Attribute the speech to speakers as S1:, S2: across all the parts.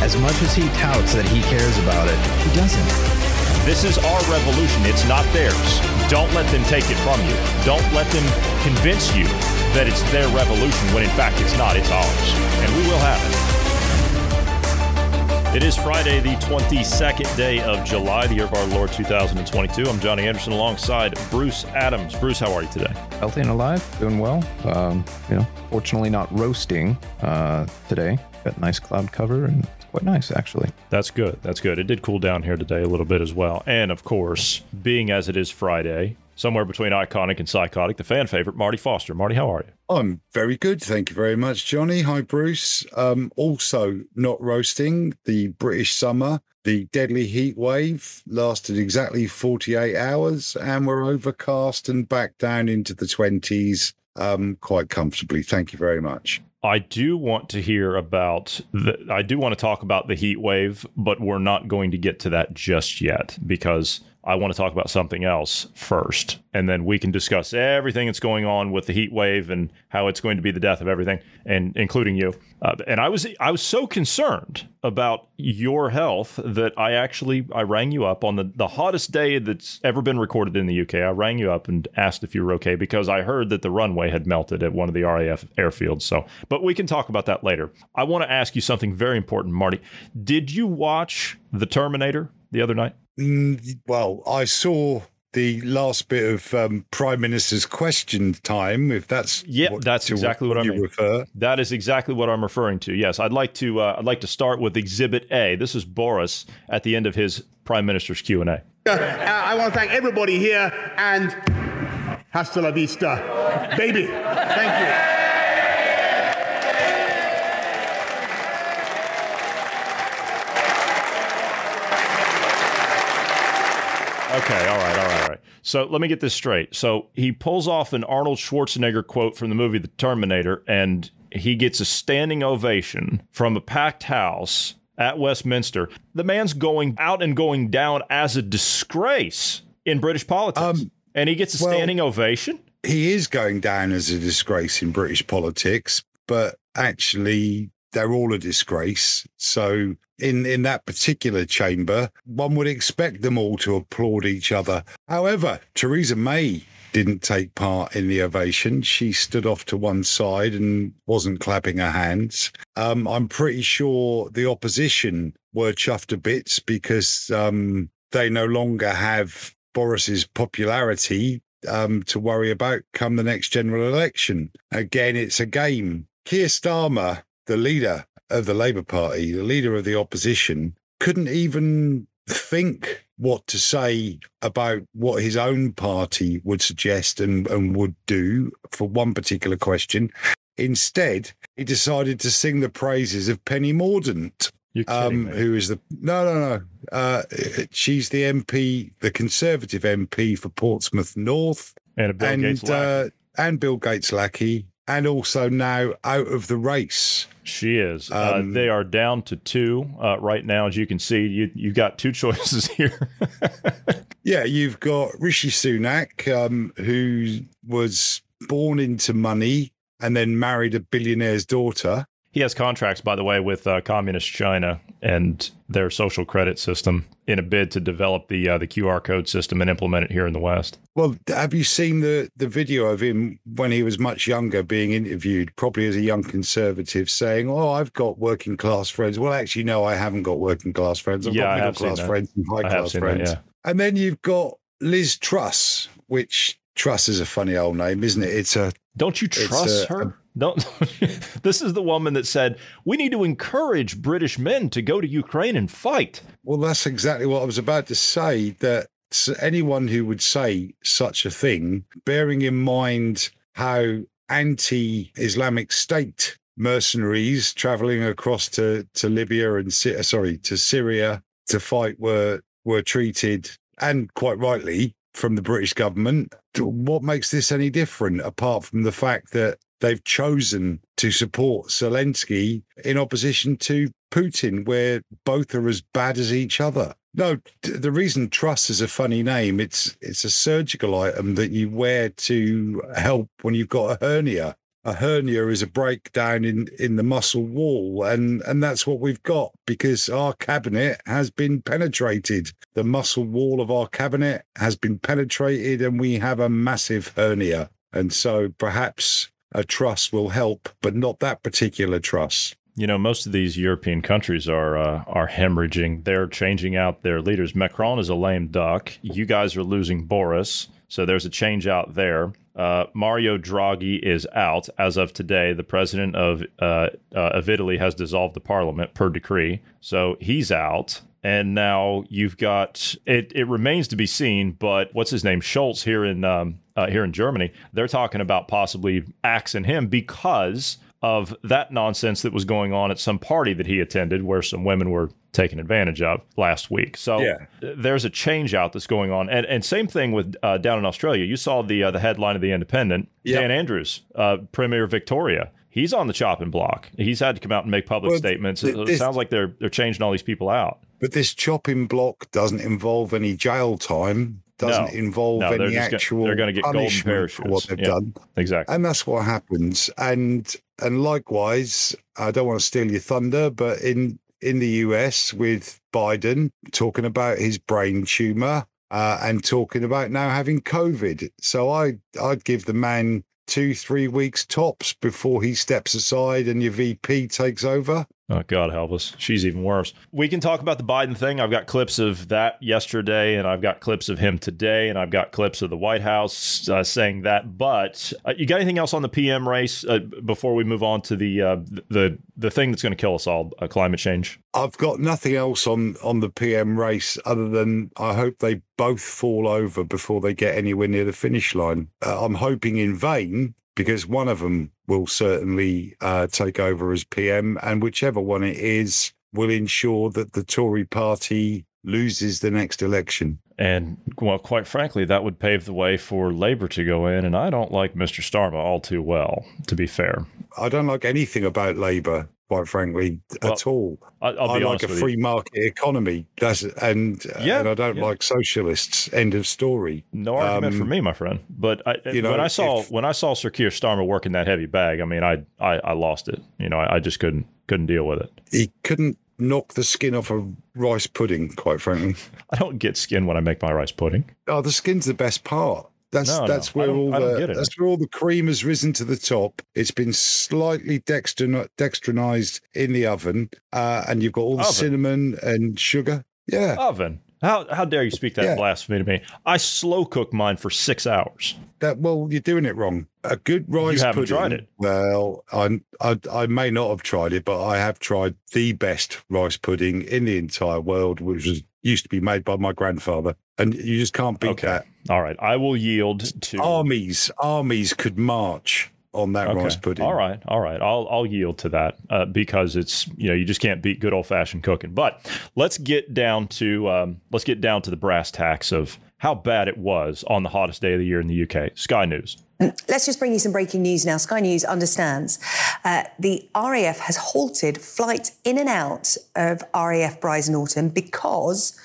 S1: As much as he touts that he cares about it, he doesn't.
S2: This is our revolution. It's not theirs. Don't let them take it from you. Don't let them convince you that it's their revolution when in fact it's not. It's ours. And we will have it. It is Friday, the 22nd day of July, the year of our Lord 2022. I'm Johnny Anderson alongside Bruce Adams. Bruce, how are you today?
S1: Healthy and alive, doing well. Um, you know, fortunately not roasting uh, today. Got nice cloud cover and it's quite nice actually.
S2: That's good. That's good. It did cool down here today a little bit as well. And of course, being as it is Friday, somewhere between iconic and psychotic, the fan favorite, Marty Foster. Marty, how are you?
S3: I'm very good. Thank you very much, Johnny. Hi, Bruce. Um, also, not roasting the British summer. The deadly heat wave lasted exactly 48 hours and we're overcast and back down into the 20s um, quite comfortably. Thank you very much.
S2: I do want to hear about the, I do want to talk about the heat wave, but we're not going to get to that just yet because I want to talk about something else first, and then we can discuss everything that's going on with the heat wave and how it's going to be the death of everything, and including you. Uh, and I was I was so concerned about your health that I actually I rang you up on the the hottest day that's ever been recorded in the UK. I rang you up and asked if you were okay because I heard that the runway had melted at one of the RAF airfields. So, but we can talk about that later. I want to ask you something very important, Marty. Did you watch The Terminator the other night?
S3: Mm, well, I saw the last bit of um, Prime Minister's question time. If that's
S2: yeah, what, that's exactly what, what I mean. Refer. That is exactly what I'm referring to. Yes, I'd like to. Uh, I'd like to start with Exhibit A. This is Boris at the end of his Prime Minister's Q and A.
S4: Uh, I want to thank everybody here and hasta la vista, baby. Thank you.
S2: Okay, all right, all right, all right. So let me get this straight. So he pulls off an Arnold Schwarzenegger quote from the movie The Terminator, and he gets a standing ovation from a packed house at Westminster. The man's going out and going down as a disgrace in British politics, um, and he gets a standing well, ovation.
S3: He is going down as a disgrace in British politics, but actually they're all a disgrace. So in in that particular chamber, one would expect them all to applaud each other. However, Theresa May didn't take part in the ovation. She stood off to one side and wasn't clapping her hands. Um, I'm pretty sure the opposition were chuffed to bits because um, they no longer have Boris's popularity um, to worry about come the next general election. Again, it's a game. Keir Starmer the leader of the Labour Party, the leader of the opposition, couldn't even think what to say about what his own party would suggest and, and would do for one particular question. Instead, he decided to sing the praises of Penny Mordaunt,
S2: um,
S3: who is the no, no, no. Uh, she's the MP, the Conservative MP for Portsmouth North,
S2: and Bill and, Gates uh,
S3: and Bill Gates lackey, and also now out of the race.
S2: She is. Uh, um, uh, they are down to two uh, right now, as you can see. You you've got two choices here.
S3: yeah, you've got Rishi Sunak, um, who was born into money and then married a billionaire's daughter.
S2: He has contracts, by the way, with uh, communist China and their social credit system in a bid to develop the uh, the QR code system and implement it here in the West.
S3: Well, have you seen the the video of him when he was much younger being interviewed, probably as a young conservative, saying, "Oh, I've got working class friends." Well, actually, no, I haven't got working class friends. I've
S2: yeah,
S3: got middle class friends and high class friends.
S2: That, yeah.
S3: And then you've got Liz Truss, which Truss is a funny old name, isn't it? It's a
S2: don't you trust a, her? Don't. this is the woman that said we need to encourage British men to go to Ukraine and fight.
S3: Well, that's exactly what I was about to say. That anyone who would say such a thing, bearing in mind how anti-Islamic State mercenaries traveling across to to Libya and uh, sorry to Syria to fight were were treated, and quite rightly, from the British government. What makes this any different apart from the fact that they've chosen to support Zelensky in opposition to Putin, where both are as bad as each other? No, the reason truss is a funny name. It's it's a surgical item that you wear to help when you've got a hernia. A hernia is a breakdown in in the muscle wall, and and that's what we've got because our cabinet has been penetrated. The muscle wall of our cabinet has been penetrated, and we have a massive hernia. And so perhaps a truss will help, but not that particular truss.
S2: You know, most of these European countries are uh, are hemorrhaging. They're changing out their leaders. Macron is a lame duck. You guys are losing Boris, so there's a change out there. Uh, Mario Draghi is out as of today. The president of uh, uh of Italy has dissolved the parliament per decree, so he's out. And now you've got it. It remains to be seen, but what's his name? Schultz here in um, uh, here in Germany. They're talking about possibly axing him because of that nonsense that was going on at some party that he attended where some women were taken advantage of last week. So yeah. there's a change out that's going on. And, and same thing with uh, down in Australia. You saw the uh, the headline of the Independent. Yep. Dan Andrews, uh, Premier Victoria. He's on the chopping block. He's had to come out and make public well, statements. Th- it sounds like they're they're changing all these people out.
S3: But this chopping block doesn't involve any jail time doesn't no. involve no, any actual
S2: gonna, they're going to get golden parachutes
S3: for what they've
S2: yeah,
S3: done.
S2: Exactly.
S3: And that's what happens. And and likewise, I don't want to steal your thunder, but in in the US with Biden talking about his brain tumor uh, and talking about now having COVID. So I I'd give the man two three weeks tops before he steps aside and your VP takes over.
S2: Oh, God help us. She's even worse. We can talk about the Biden thing. I've got clips of that yesterday, and I've got clips of him today, and I've got clips of the White House uh, saying that. But uh, you got anything else on the PM race uh, before we move on to the uh, the the thing that's going to kill us all, uh, climate change?
S3: I've got nothing else on on the PM race other than I hope they both fall over before they get anywhere near the finish line. Uh, I'm hoping in vain because one of them will certainly uh, take over as PM, and whichever one it is will ensure that the Tory party loses the next election.
S2: And well, quite frankly, that would pave the way for Labour to go in. And I don't like Mr. Starmer all too well, to be fair.
S3: I don't like anything about Labour quite frankly, well, at all.
S2: I, I
S3: like a free
S2: you.
S3: market economy. That's and yeah, and I don't yeah. like socialists. End of story.
S2: No argument um, for me, my friend. But I, you know, when I saw if, when I saw Sir Keir Starmer working that heavy bag, I mean, I I, I lost it. You know, I, I just couldn't couldn't deal with it.
S3: He couldn't knock the skin off a rice pudding, quite frankly.
S2: I don't get skin when I make my rice pudding.
S3: Oh, the skin's the best part. That's no, that's no. where all the that's where all the cream has risen to the top. It's been slightly dextrin- dextrinized in the oven, uh, and you've got all the oven. cinnamon and sugar. Yeah,
S2: oven. How how dare you speak that yeah. blasphemy to me? I slow cook mine for six hours.
S3: That well, you're doing it wrong. A good rice
S2: you haven't
S3: pudding.
S2: tried it.
S3: Well, I, I I may not have tried it, but I have tried the best rice pudding in the entire world, which was used to be made by my grandfather, and you just can't beat okay. that.
S2: All right, I will yield to
S3: armies. Armies could march on that okay. rice pudding.
S2: All right, all right. I'll I'll yield to that uh, because it's you know you just can't beat good old fashioned cooking. But let's get down to um, let's get down to the brass tacks of how bad it was on the hottest day of the year in the UK. Sky News.
S5: Let's just bring you some breaking news now. Sky News understands uh, the RAF has halted flights in and out of RAF Brize Norton because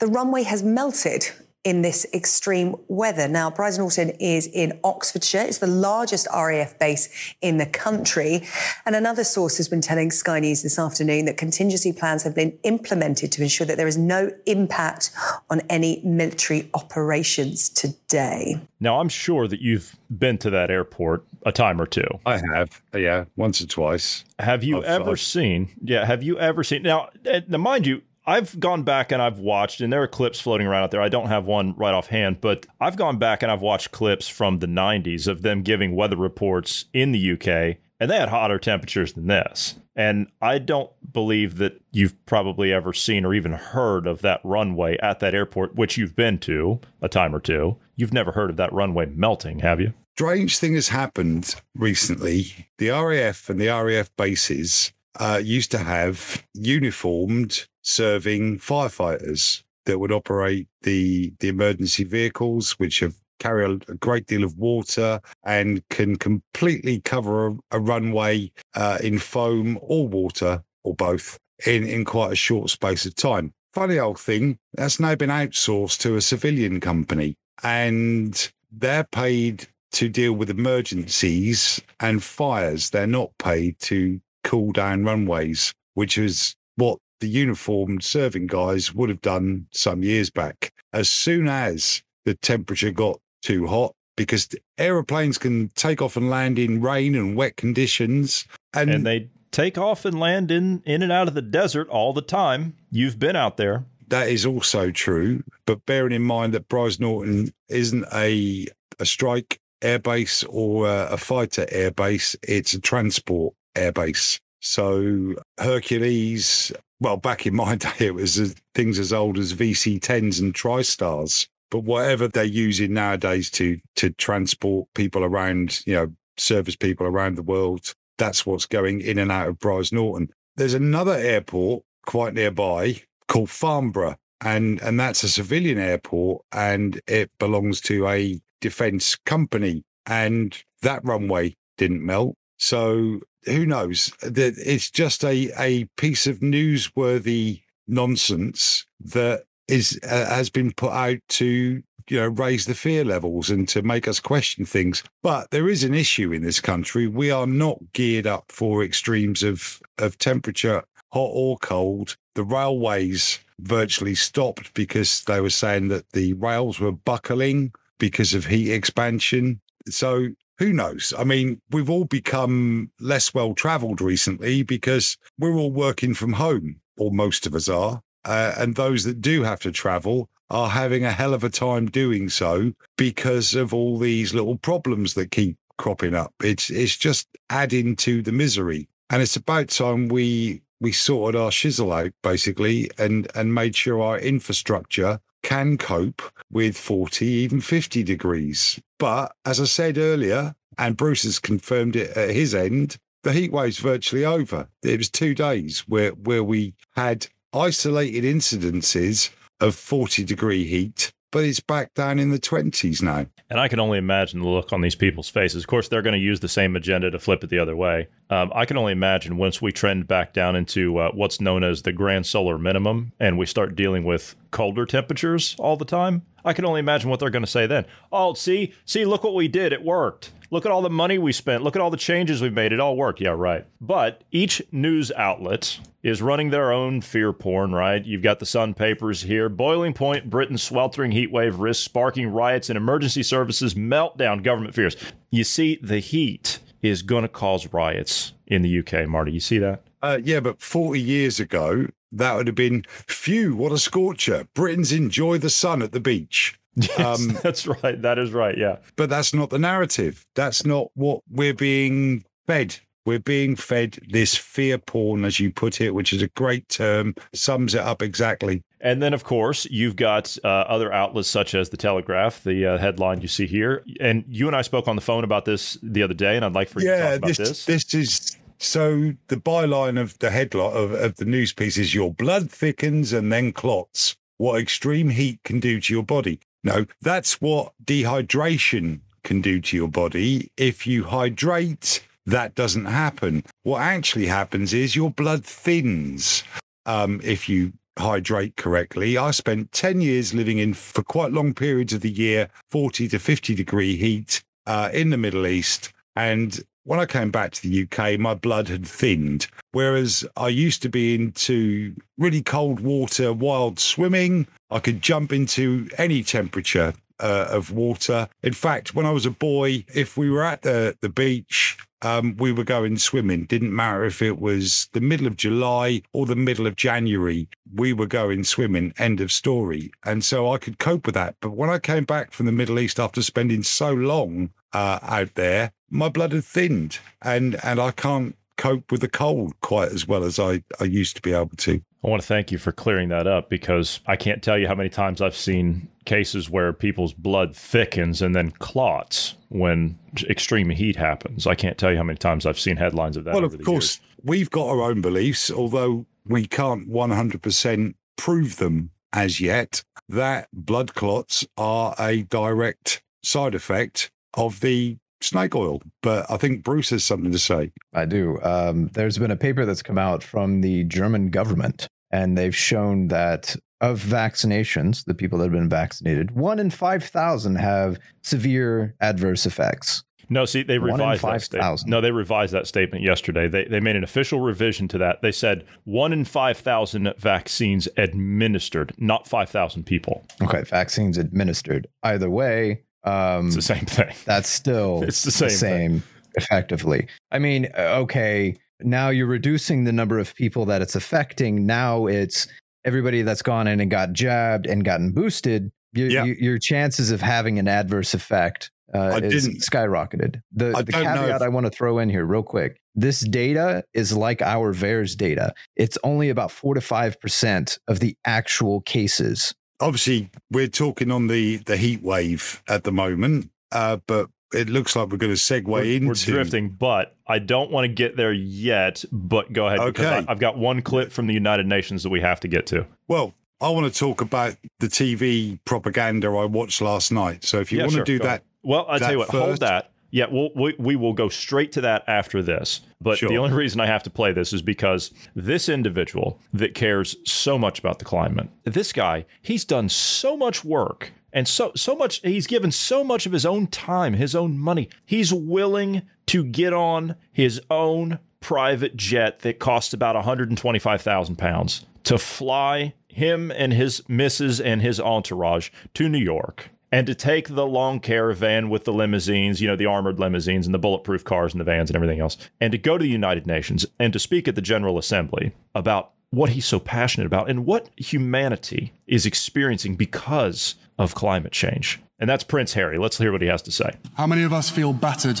S5: the runway has melted in this extreme weather. Now, Brize Norton is in Oxfordshire. It's the largest RAF base in the country. And another source has been telling Sky News this afternoon that contingency plans have been implemented to ensure that there is no impact on any military operations today.
S2: Now, I'm sure that you've been to that airport a time or two.
S3: I have, yeah, once or twice.
S2: Have you I've, ever I've, seen? Yeah, have you ever seen? Now, eh, now, mind you, I've gone back and I've watched, and there are clips floating around out there. I don't have one right offhand, but I've gone back and I've watched clips from the 90s of them giving weather reports in the UK, and they had hotter temperatures than this. And I don't believe that you've probably ever seen or even heard of that runway at that airport, which you've been to a time or two. You've never heard of that runway melting, have you?
S3: Strange thing has happened recently. The RAF and the RAF bases uh, used to have uniformed serving firefighters. that would operate the the emergency vehicles, which have carry a, a great deal of water and can completely cover a, a runway uh, in foam or water or both in in quite a short space of time. Funny old thing, that's now been outsourced to a civilian company, and they're paid to deal with emergencies and fires. They're not paid to cool down runways, which is what the uniformed serving guys would have done some years back. As soon as the temperature got too hot, because aeroplanes can take off and land in rain and wet conditions, and,
S2: and they take off and land in in and out of the desert all the time. You've been out there.
S3: That is also true, but bearing in mind that Brize Norton isn't a a strike airbase or a, a fighter airbase, it's a transport airbase. So Hercules, well, back in my day, it was uh, things as old as VC-10s and TriStars. But whatever they're using nowadays to to transport people around, you know, service people around the world, that's what's going in and out of Brize Norton. There's another airport quite nearby called Farnborough, and and that's a civilian airport, and it belongs to a defence company, and that runway didn't melt. So who knows? That it's just a a piece of newsworthy nonsense that is uh, has been put out to you know raise the fear levels and to make us question things. But there is an issue in this country. We are not geared up for extremes of of temperature hot or cold. The railways virtually stopped because they were saying that the rails were buckling because of heat expansion. So who knows? I mean, we've all become less well traveled recently because we're all working from home, or most of us are. Uh, and those that do have to travel are having a hell of a time doing so because of all these little problems that keep cropping up. It's it's just adding to the misery, and it's about time we we sorted our shizzle out basically, and and made sure our infrastructure can cope with 40, even 50 degrees. But as I said earlier, and Bruce has confirmed it at his end, the heat wave's virtually over. It was two days where where we had isolated incidences of 40 degree heat, but it's back down in the 20s now.
S2: And I can only imagine the look on these people's faces. Of course, they're going to use the same agenda to flip it the other way. Um, I can only imagine once we trend back down into uh, what's known as the grand solar minimum and we start dealing with colder temperatures all the time. I can only imagine what they're going to say then. Oh, see, see, look what we did. It worked. Look at all the money we spent. Look at all the changes we've made. It all worked. Yeah, right. But each news outlet is running their own fear porn, right? You've got the Sun papers here. Boiling point, Britain sweltering heat wave risks sparking riots and emergency services meltdown government fears. You see, the heat is going to cause riots in the UK, Marty. You see that?
S3: Uh, yeah, but 40 years ago, that would have been, phew, what a scorcher. Britons enjoy the sun at the beach.
S2: Yes, um, that's right. That is right. Yeah.
S3: But that's not the narrative. That's not what we're being fed. We're being fed this fear porn, as you put it, which is a great term, sums it up exactly.
S2: And then, of course, you've got uh, other outlets such as the Telegraph, the uh, headline you see here. And you and I spoke on the phone about this the other day, and I'd like for you
S3: yeah,
S2: to talk about
S3: this.
S2: This,
S3: this is so the byline of the headline of, of the news piece is your blood thickens and then clots. What extreme heat can do to your body. No, that's what dehydration can do to your body. If you hydrate, that doesn't happen. What actually happens is your blood thins um, if you hydrate correctly. I spent 10 years living in, for quite long periods of the year, 40 to 50 degree heat uh, in the Middle East. And when I came back to the UK, my blood had thinned. Whereas I used to be into really cold water, wild swimming. I could jump into any temperature uh, of water. In fact, when I was a boy, if we were at the, the beach, um, we were going swimming. Didn't matter if it was the middle of July or the middle of January, we were going swimming. End of story. And so I could cope with that. But when I came back from the Middle East after spending so long uh, out there, my blood had thinned, and and I can't cope with the cold quite as well as I, I used to be able to.
S2: I want to thank you for clearing that up because I can't tell you how many times I've seen cases where people's blood thickens and then clots when extreme heat happens. I can't tell you how many times I've seen headlines of that.
S3: Well, of course,
S2: years.
S3: we've got our own beliefs, although we can't 100% prove them as yet that blood clots are a direct side effect of the snake oil. But I think Bruce has something to say.
S1: I do. Um, there's been a paper that's come out from the German government, and they've shown that of vaccinations, the people that have been vaccinated, one in 5,000 have severe adverse effects.
S2: No, see, they
S1: One in
S2: revised that statement. No, they revised that statement yesterday. They, they made an official revision to that. They said one in 5,000 vaccines administered, not 5,000 people.
S1: Okay, vaccines administered. Either way, um,
S2: It's the same thing.
S1: that's still
S2: It's the same thing.
S1: same effectively. I mean, uh, okay, now you're reducing the number of people that it's affecting. Now it's everybody that's gone in and got jabbed and gotten boosted. You,
S3: Yeah.
S1: you, your chances of having an adverse effect uh, is skyrocketed. The, the caveat
S3: if-
S1: I want to throw in here, real quick this data is like our VAERS data. It's only about four to 5% of the actual cases.
S3: Obviously, we're talking on the, the heat wave at the moment, uh, but it looks like we're going to segue
S2: We're,
S3: into.
S2: we're drifting, but I don't want to get there yet. But go ahead,
S3: Okay.
S2: I, I've got one clip from the United Nations that we have to get to.
S3: Well, I want to talk about the TV propaganda I watched last night. So if you
S2: Yeah,
S3: want
S2: sure,
S3: to do that,
S2: ahead. Well, I tell you what, hold
S3: first?
S2: that. Yeah, we'll, we we will go straight to that after this. But the only reason I have to play this is because this individual that cares so much about the climate, this guy, he's done so much work and so so much. He's given so much of his own time, his own money. He's willing to get on his own private jet that costs about 125,000 pounds to fly him and his missus and his entourage to New York and to take the long caravan with the limousines, you know, the armored limousines and the bulletproof cars and the vans and everything else, and to go to the United Nations and to speak at the General Assembly about what he's so passionate about and what humanity is experiencing because of climate change. And that's Prince Harry. Let's hear what he has to say.
S6: How many of us feel battered,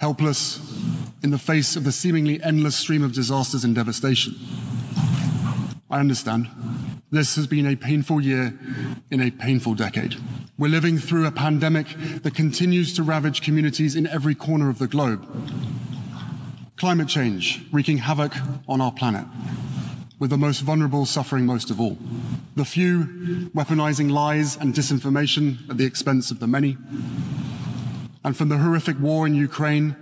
S6: helpless in the face of the seemingly endless stream of disasters and devastation? I understand. This has been a painful year in a painful decade. We're living through a pandemic that continues to ravage communities in every corner of the globe. Climate change wreaking havoc on our planet, with the most vulnerable suffering most of all. The few weaponizing lies and disinformation at the expense of the many. And from the horrific war in Ukraine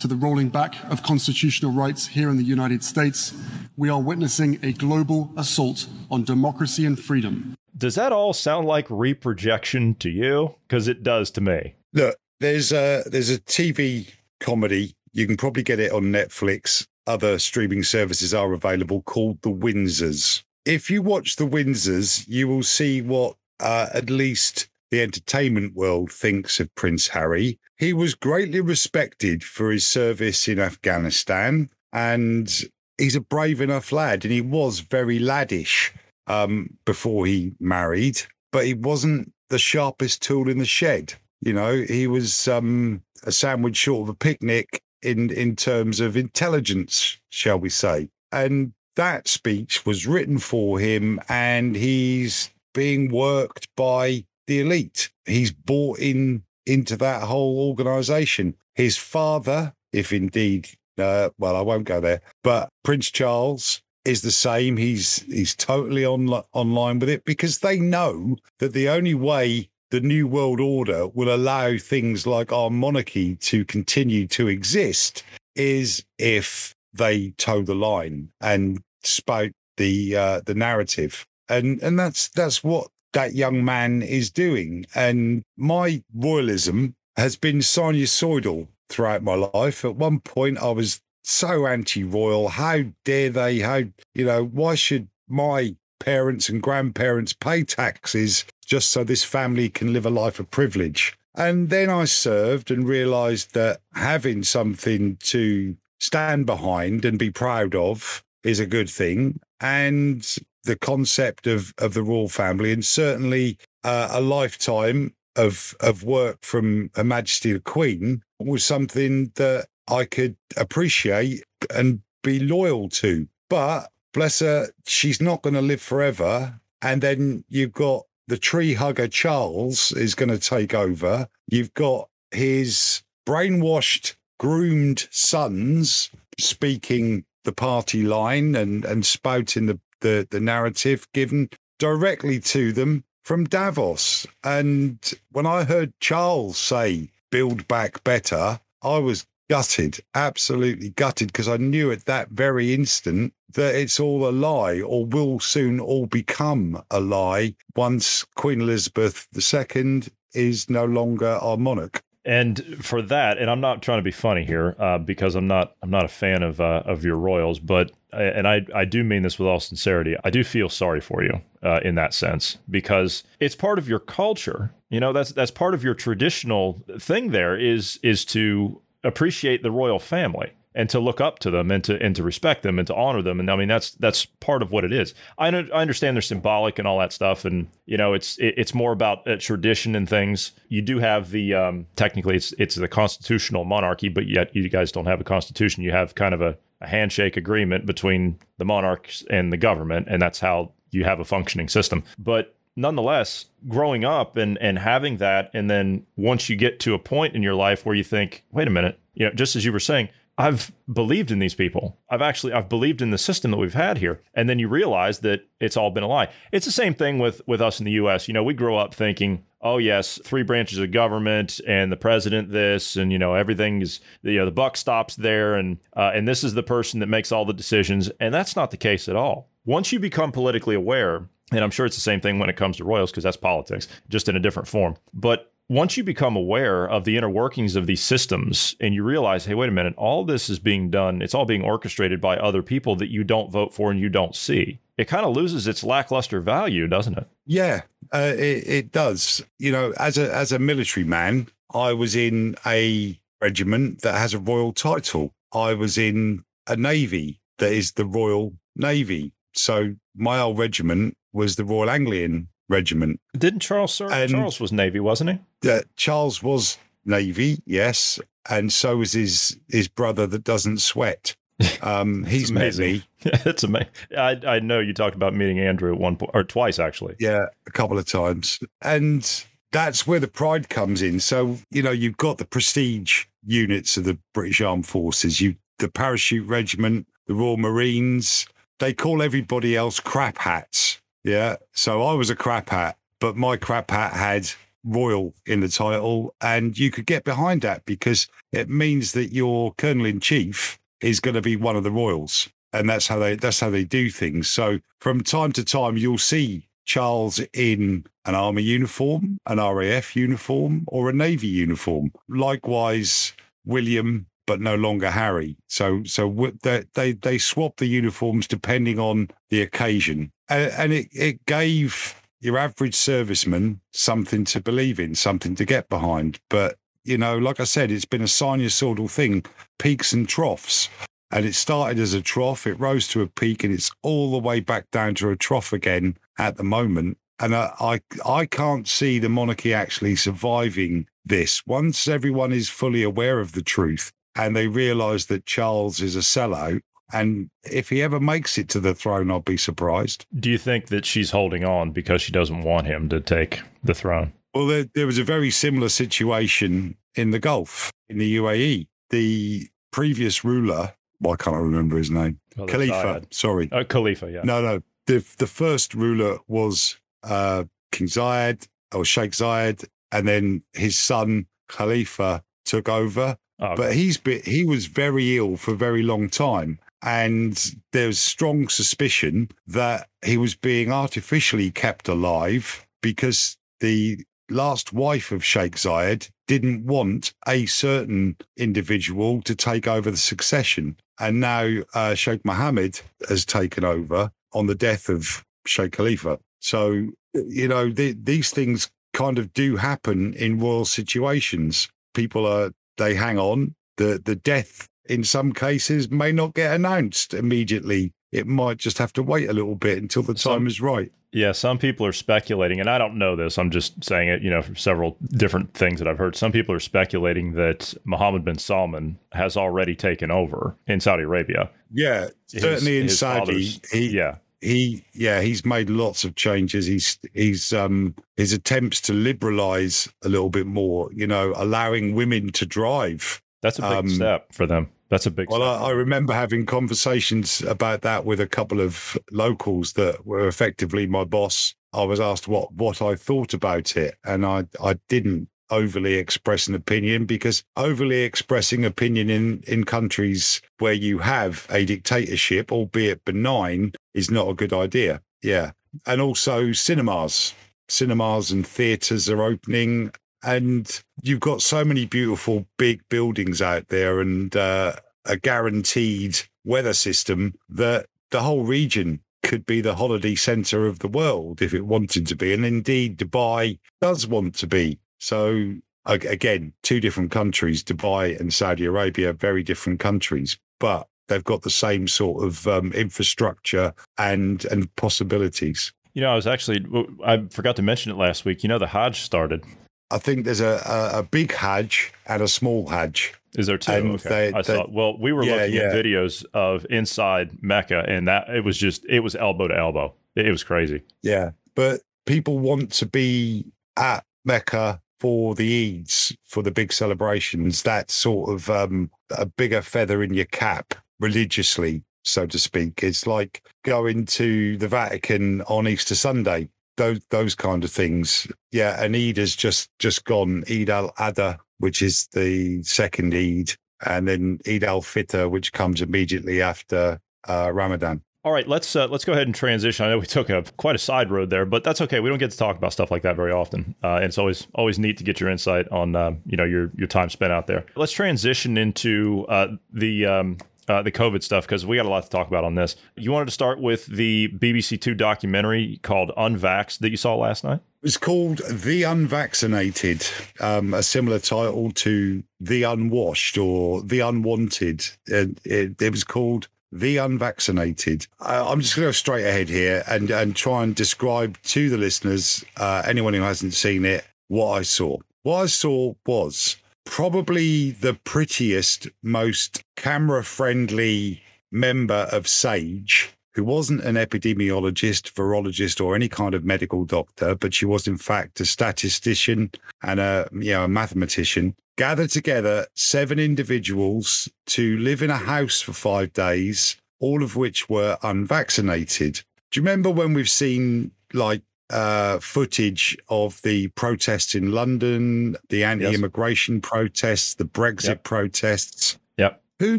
S6: to the rolling back of constitutional rights here in the United States, we are witnessing a global assault on democracy and freedom.
S2: Does that all sound like reprojection to you? Because it does to me.
S3: look, there's a there's a TV comedy. You can probably get it on Netflix. Other streaming services are available called The Windsors. If you watch The Windsors, you will see what uh, at least the entertainment world thinks of Prince Harry. He was greatly respected for his service in Afghanistan, and he's a brave enough lad, and he was very laddish um, before he married, but he wasn't the sharpest tool in the shed. You know, he was um, a sandwich short of a picnic in in terms of intelligence, shall we say? And that speech was written for him, and he's being worked by the elite. He's bought in into that whole organization. His father, if indeed, uh, well, I won't go there, but Prince Charles is the same. He's he's totally on online with it because they know that the only way the new world order will allow things like our monarchy to continue to exist is if they toe the line and spout the uh, the narrative, and and that's that's what that young man is doing. And my royalism has been sinusoidal throughout my life. At one point, I was so anti-royal. How dare they? How you know? Why should my parents and grandparents pay taxes just so this family can live a life of privilege? And then I served and realised that having something to stand behind and be proud of is a good thing. And the concept of of the royal family, and certainly uh, a lifetime of of work from Her Majesty the Queen, was something that I could appreciate and be loyal to. But bless her, she's not going to live forever. And then you've got the tree hugger Charles is going to take over. You've got his brainwashed, groomed sons speaking the party line and and spouting the the the narrative given directly to them from Davos. And when I heard Charles say build back better, I was gutted, absolutely gutted, because I knew at that very instant that it's all a lie or will soon all become a lie once Queen Elizabeth II is no longer our monarch.
S2: And for that, and I'm not trying to be funny here uh, because I'm not I'm not a fan of uh, of your royals, but and I I do mean this with all sincerity. I do feel sorry for you uh, in that sense because it's part of your culture. You know that's that's part of your traditional thing. There is is to appreciate the royal family and to look up to them and to and to respect them and to honor them and I mean that's that's part of what it is. I, I understand they're symbolic and all that stuff and you know it's it, it's more about uh, tradition and things. You do have the um, technically it's it's the constitutional monarchy, but yet you guys don't have a constitution. You have kind of a, a handshake agreement between the monarchs and the government, and that's how you have a functioning system. But nonetheless, growing up and and having that, and then once you get to a point in your life where you think, wait a minute, you know, just as you were saying, I've believed in these people. I've actually I've believed in the system that we've had here. And then you realize that it's all been a lie. It's the same thing with with us in the US. You know, we grow up thinking, "Oh yes, three branches of government and the president this and you know, everything is you know, the buck stops there and uh, and this is the person that makes all the decisions." And that's not the case at all. Once you become politically aware, and I'm sure it's the same thing when it comes to royals because that's politics, just in a different form. But once you become aware of the inner workings of these systems and you realize, hey, wait a minute, all this is being done, it's all being orchestrated by other people that you don't vote for and you don't see. It kind of loses its lackluster value, doesn't it?
S3: Yeah, uh, it, it does. You know, as a as a military man, I was in a regiment that has a royal title. I was in a navy that is the Royal Navy. So my old regiment was the Royal Anglian Regiment.
S2: Didn't Charles serve? And, Charles was Navy, wasn't he?
S3: Uh, Charles was Navy, yes, and so was his his brother that doesn't sweat. Um, he's
S2: amazing. Yeah, it's amazing. I, I know you talked about meeting Andrew at one point or twice actually.
S3: Yeah, a couple of times, and that's where the pride comes in. So you know you've got the prestige units of the British Armed Forces. You the parachute regiment, the Royal Marines. They call everybody else crap hats yeah. So I was a crap hat, but my crap hat had royal in the title. And you could get behind that because it means that your colonel in chief is going to be one of the royals. And that's how they that's how they do things. So from time to time you'll see Charles in an army uniform, an RAF uniform, or a navy uniform. Likewise, William but no longer Harry. So so they they, they swap the uniforms depending on the occasion, and, and it it gave your average serviceman something to believe in, something to get behind. But you know, like I said, it's been a sinusoidal thing, peaks and troughs. And it started as a trough, it rose to a peak, and it's all the way back down to a trough again at the moment. And I, I, I can't see the monarchy actually surviving this. Once everyone is fully aware of the truth, and they realise that Charles is a sellout. And if he ever makes it to the throne, I'll be surprised.
S2: Do you think that she's holding on because she doesn't want him to take the throne?
S3: Well, there, there was a very similar situation in the Gulf, in the UAE. The previous ruler, well, I can't remember his name? Oh, Khalifa, sorry.
S2: Uh, Khalifa, yeah.
S3: No, no. The, the first ruler was uh, King Zayed or Sheikh Zayed, and then his son Khalifa took over Oh, but he's been, he was very ill for a very long time. And there's strong suspicion that he was being artificially kept alive because the last wife of Sheikh Zayed didn't want a certain individual to take over the succession. And now uh, Sheikh Mohammed has taken over on the death of Sheikh Khalifa. So, you know, the, these things kind of do happen in royal situations. People are they hang on. The the death in some cases may not get announced immediately. It might just have to wait a little bit until the time is right.
S2: Yeah, some people are speculating, and I don't know this. I'm just saying it, you know, from several different things that I've heard. Some people are speculating that Mohammed bin Salman has already taken over in Saudi Arabia.
S3: Yeah, certainly his, in his Saudi. He, yeah, he yeah he's made lots of changes he's he's um his attempts to liberalize a little bit more you know allowing women to drive
S2: that's a big um, step for them That's a big.
S3: Well, I, I, remember having conversations about that with a couple of locals that were effectively my boss. I was asked what what I thought about it, and I I didn't overly express an opinion because overly expressing opinion in in countries where you have a dictatorship, albeit benign, is not a good idea. Yeah, and also cinemas, cinemas and theatres are opening and you've got so many beautiful big buildings out there and uh, a guaranteed weather system that the whole region could be the holiday center of the world if it wanted to be and indeed dubai does want to be so again two different countries dubai and saudi arabia very different countries but they've got the same sort of um, infrastructure and and possibilities
S2: you know, I was actually I forgot to mention it last week. You know, the Hajj started.
S3: I think there's a, a, a big Hajj and a small Hajj.
S2: Is there two? And okay. They, I saw. Well, we were yeah, looking yeah. at videos of inside Mecca, and that it was just it was elbow to elbow. It, it was crazy.
S3: Yeah, but people want to be at Mecca for the Eids, for the big celebrations. That's sort of um, a bigger feather in your cap religiously, so to speak. It's like going to the Vatican on Easter Sunday those those kind of things. Yeah, and Eid has just just gone. Eid al Adha, which is the second Eid, and then Eid al Fitr, which comes immediately after uh, Ramadan.
S2: All right, let's uh, let's go ahead and transition. I know we took a quite a side road there, but that's okay. We don't get to talk about stuff like that very often, uh, and it's always always neat to get your insight on uh, you know your your time spent out there. Let's transition into uh, the um, uh, the COVID stuff because we got a lot to talk about on this. You wanted to start with the BBC Two documentary called Unvaxxed that you saw last night?
S3: It was called The Unvaccinated, um, a similar title to The Unwashed or The Unwanted. It, it, it was called The Unvaccinated. Uh, I'm just going to go straight ahead here and, and try and describe to the listeners, uh, anyone who hasn't seen it, what I saw. What I saw was probably the prettiest, most camera friendly member of SAGE, who wasn't an epidemiologist, virologist, or any kind of medical doctor, but she was in fact a statistician and a you know a mathematician. Gathered together seven individuals to live in a house for five days, all of which were unvaccinated. Do you remember when we've seen like uh, footage of the protests in London, the anti-immigration yes. protests, the Brexit yep. protests.
S2: Yep.
S3: Who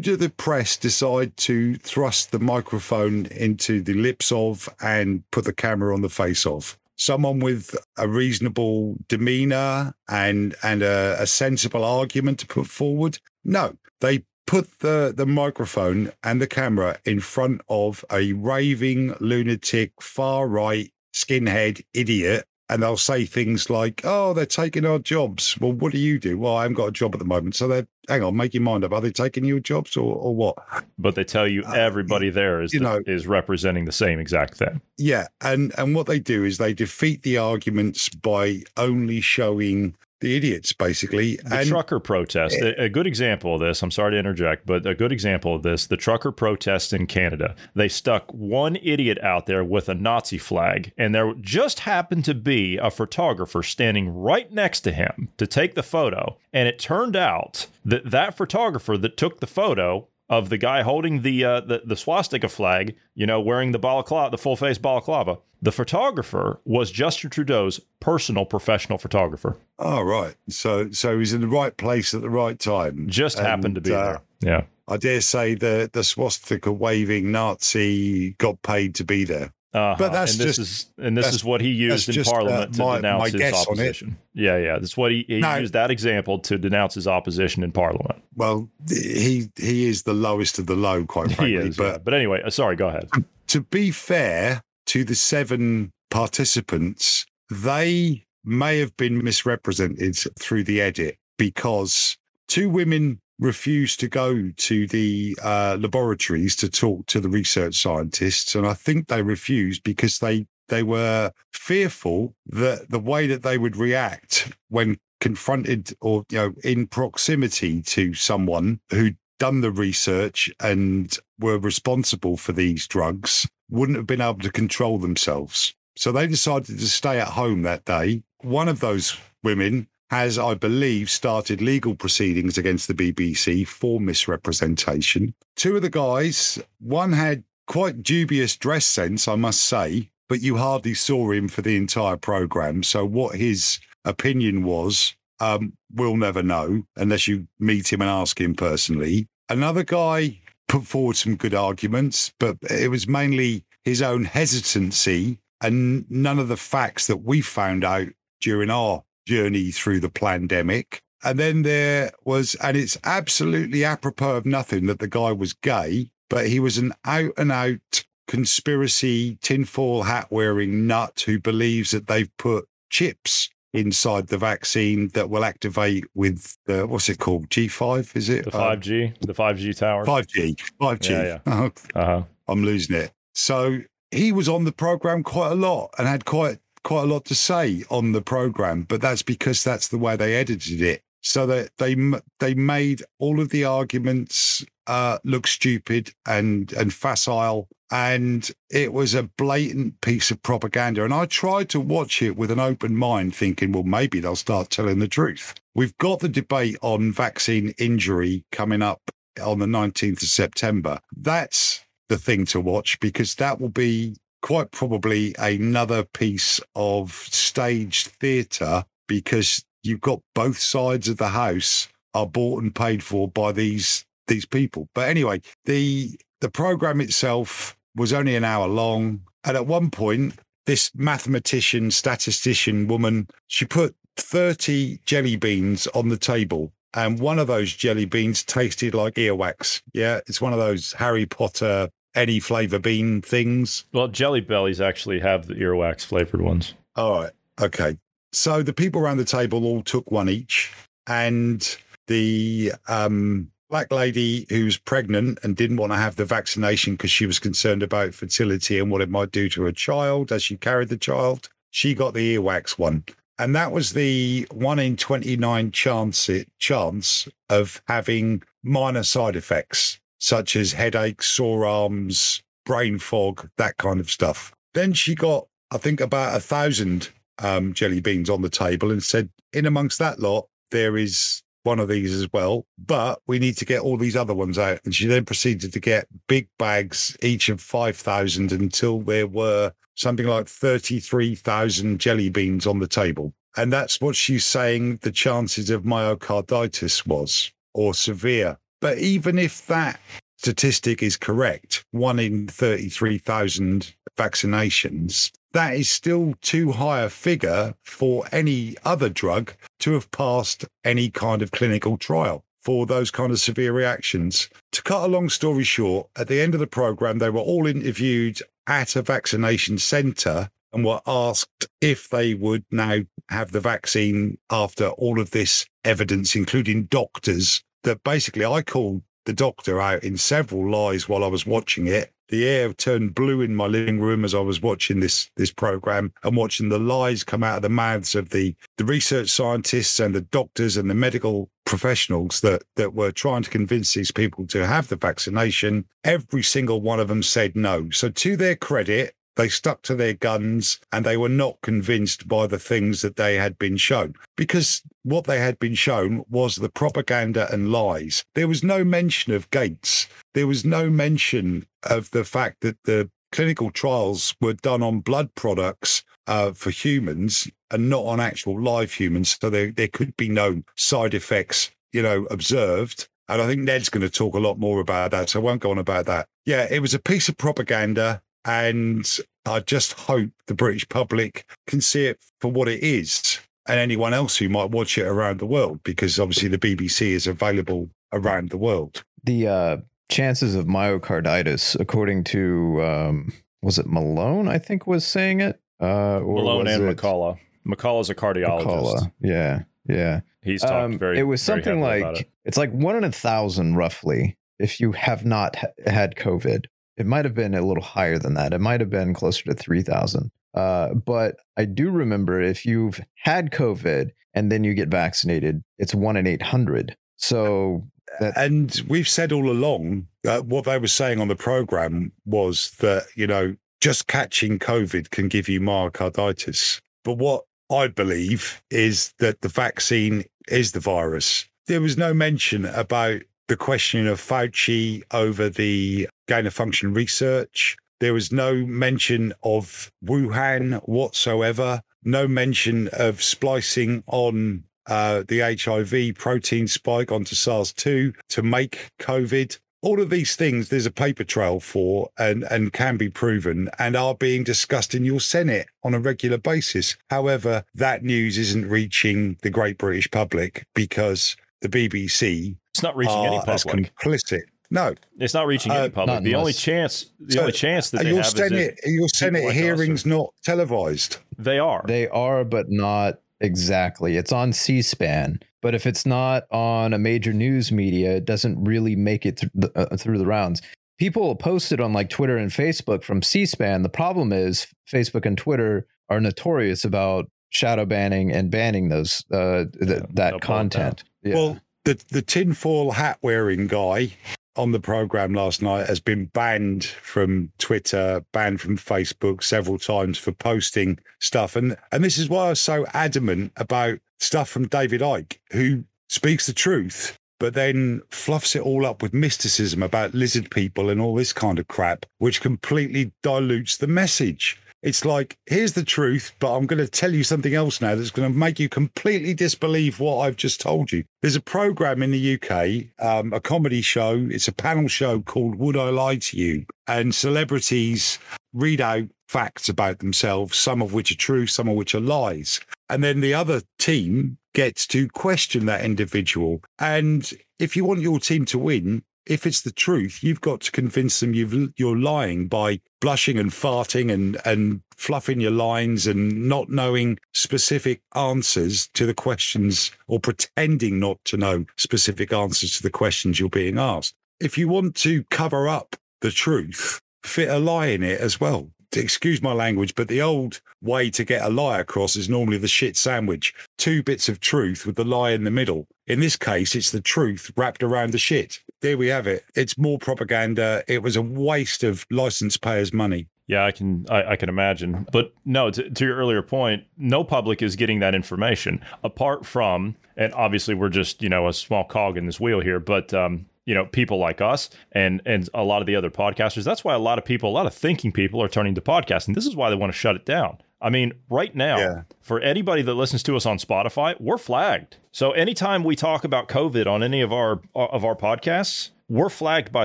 S3: do the press decide to thrust the microphone into the lips of and put the camera on the face of? Someone with a reasonable demeanor and and a, a sensible argument to put forward? No, they put the, the microphone and the camera in front of a raving lunatic far right skinhead idiot and they'll say things like, "Oh, they're taking our jobs." Well, what do you do? Well, I haven't got a job at the moment, so they're hang on, make your mind up. Are they taking your jobs or, or what?
S2: But they tell you uh, everybody uh, there is you the, know is representing the same exact thing.
S3: Yeah, and and what they do is they defeat the arguments by only showing the idiots, basically.
S2: The and, trucker protest. a good example of this, I'm sorry to interject, but a good example of this the trucker protest in Canada. They stuck one idiot out there with a Nazi flag, and there just happened to be a photographer standing right next to him to take the photo. And it turned out that that photographer that took the photo of the guy holding the, uh, the the swastika flag, you know, wearing the balaclava, the full face balaclava. The photographer was Justin Trudeau's personal professional photographer.
S3: Oh right, so so he's in the right place at the right time.
S2: Just and, happened to be uh, there. Yeah,
S3: I dare say the the swastika waving Nazi got paid to be there.
S2: Uh-huh. But that's and this just, is and this is what he used in just, uh, Parliament uh, my, to denounce his opposition. Yeah, yeah, that's what he, he no, used that example to denounce his opposition in Parliament.
S3: Well, he he is the lowest of the low, quite frankly. Is, but
S2: yeah. but anyway, uh, sorry, go ahead.
S3: To be fair to the seven participants, they may have been misrepresented through the edit because two women refused to go to the uh, laboratories to talk to the research scientists. And I think they refused because they, they were fearful that the way that they would react when confronted or, you know, in proximity to someone who'd done the research and were responsible for these drugs wouldn't have been able to control themselves. So they decided to stay at home that day. One of those women has, I believe, started legal proceedings against the BBC for misrepresentation. Two of the guys, one had quite dubious dress sense, I must say, but you hardly saw him for the entire program. So, what his opinion was, um, we'll never know unless you meet him and ask him personally. Another guy put forward some good arguments, but it was mainly his own hesitancy and none of the facts that we found out during our journey through the pandemic. And then there was, and it's absolutely apropos of nothing that the guy was gay, but he was an out and out conspiracy tinfoil hat wearing nut who believes that they've put chips inside the vaccine that will activate with the what's it called G5 is it
S2: the 5G the 5G tower
S3: 5G 5G
S2: yeah, yeah. uh-huh.
S3: I'm losing it so he was on the program quite a lot and had quite quite a lot to say on the program but that's because that's the way they edited it. So that they they made all of the arguments uh, look stupid and and facile and it was a blatant piece of propaganda. And i tried to watch it with an open mind thinking well maybe they'll start telling the truth. We've got the debate on vaccine injury coming up on the 19th of september. That's the thing to watch because that will be quite probably another piece of staged theatre because you've got both sides of the house are bought and paid for by these these people. But anyway, the the program itself was only an hour long, and at one point, this mathematician, statistician woman, she put thirty jelly beans on the table. And one of those jelly beans tasted like earwax. Yeah, it's one of those Harry Potter any flavor bean things.
S2: Well, Jelly Bellies actually have the earwax flavored ones.
S3: All right. Okay. So the people around the table all took one each, and the um, black lady who's pregnant and didn't want to have the vaccination because she was concerned about fertility and what it might do to her child as she carried the child, she got the earwax one. And that was the one in 29 chance, it, chance of having minor side effects, such as headaches, sore arms, brain fog, that kind of stuff. Then she got, I think, about a thousand um, jelly beans on the table and said, in amongst that lot, there is one of these as well, but we need to get all these other ones out. And she then proceeded to get big bags, each of 5,000 until there were something like 33,000 jelly beans on the table. And that's what she's saying the chances of myocarditis was, or severe. But even if that statistic is correct, one in 33,000 vaccinations, that is still too high a figure for any other drug to have passed any kind of clinical trial for those kind of severe reactions. To cut a long story short, at the end of the program, they were all interviewed at a vaccination center and were asked if they would now have the vaccine after all of this evidence, including doctors that basically I called the doctor out in several lies while I was watching it the air turned blue in my living room as I was watching this this program and watching the lies come out of the mouths of the the research scientists and the doctors and the medical professionals that that were trying to convince these people to have the vaccination. Every single one of them said no. So to their credit, they stuck to their guns and they were not convinced by the things that they had been shown because what they had been shown was the propaganda and lies. There was no mention of Gates. There was no mention of the fact that the clinical trials were done on blood products uh, for humans and not on actual live humans. So there, there could be no side effects, you know, observed. And I think Ned's going to talk a lot more about that. So I won't go on about that. Yeah, it was a piece of propaganda. And I just hope the British public can see it for what it is and anyone else who might watch it around the world, because obviously the BBC is available around the world.
S1: The uh, chances of myocarditis, according to, um, was it Malone, I think was saying it? Uh,
S2: Malone and it... McCullough. McCullough's a cardiologist. McCullough.
S1: Yeah. Yeah.
S2: He's talked um, very.
S1: It was something like
S2: it.
S1: it's like one in a thousand, roughly, if you have not ha- had COVID. It might have been a little higher than that. It might have been closer to 3,000. Uh, but I do remember if you've had COVID and then you get vaccinated, it's one in 800. So that-
S3: and we've said all along that what they were saying on the program was that, you know, just catching COVID can give you myocarditis. But what I believe, is that the vaccine is the virus. There was no mention about the question of Fauci over the gain of function research. There was no mention of Wuhan whatsoever. No mention of splicing on uh, the HIV protein spike onto SARS 2 to make COVID. All of these things there's a paper trail for and, and can be proven and are being discussed in your Senate on a regular basis. However, that news isn't reaching the great British public because the BBC
S2: It's not reaching any
S3: are as complicit. No,
S2: It's not reaching
S3: Uh,
S2: any public. The only chance, the
S3: So,
S2: only chance that
S3: are
S2: they
S3: your
S2: have
S3: Senate,
S2: is
S3: are
S2: if
S3: your Senate
S2: like us are-
S3: hearings not televised.
S2: they are.
S1: They are, but not exactly. It's on C-SPAN, but if it's not on a major news media, it doesn't really make it through the, uh, through the rounds. People post it on like Twitter and Facebook from C-SPAN. The problem is Facebook and Twitter are notorious about shadow banning and banning those uh, th-
S2: they'll
S1: that content. Yeah.
S3: Well, the the tinfoil hat wearing guy on the program last night has been banned from Twitter, banned from Facebook several times for posting stuff, and and this is why I was so adamant about stuff from David Icke, who speaks the truth. But then fluffs it all up with mysticism about lizard people and all this kind of crap, which completely dilutes the message. It's like, here's the truth, but I'm going to tell you something else now that's going to make you completely disbelieve what I've just told you. There's a program in the UK, um, a comedy show. It's a panel show called Would I Lie to You? And celebrities read out facts about themselves, some of which are true, some of which are lies. And then the other team gets to question that individual. And if you want your team to win, if it's the truth, you've got to convince them you've, you're lying by blushing and farting and, and fluffing your lines and not knowing specific answers to the questions or pretending not to know specific answers to the questions you're being asked. If you want to cover up the truth, fit a lie in it as well. Excuse my language, but the old way to get a lie across is normally the shit sandwich. Two bits of truth with the lie in the middle. In this case, it's the truth wrapped around the shit. There we have it. It's more propaganda. It was a waste of license payers' money.
S2: Yeah, I can I, I can imagine. But no, to, to your earlier point, no public is getting that information apart from, and obviously we're just you know a small cog in this wheel here, but um, you know people like us and and a lot of the other podcasters. That's why a lot of people, a lot of thinking people, are turning to podcasting. This is why they want to shut it down. I mean, right now,
S3: Yeah.
S2: for anybody that listens to us on Spotify, we're flagged. So anytime we talk about COVID on any of our of our podcasts, we're flagged by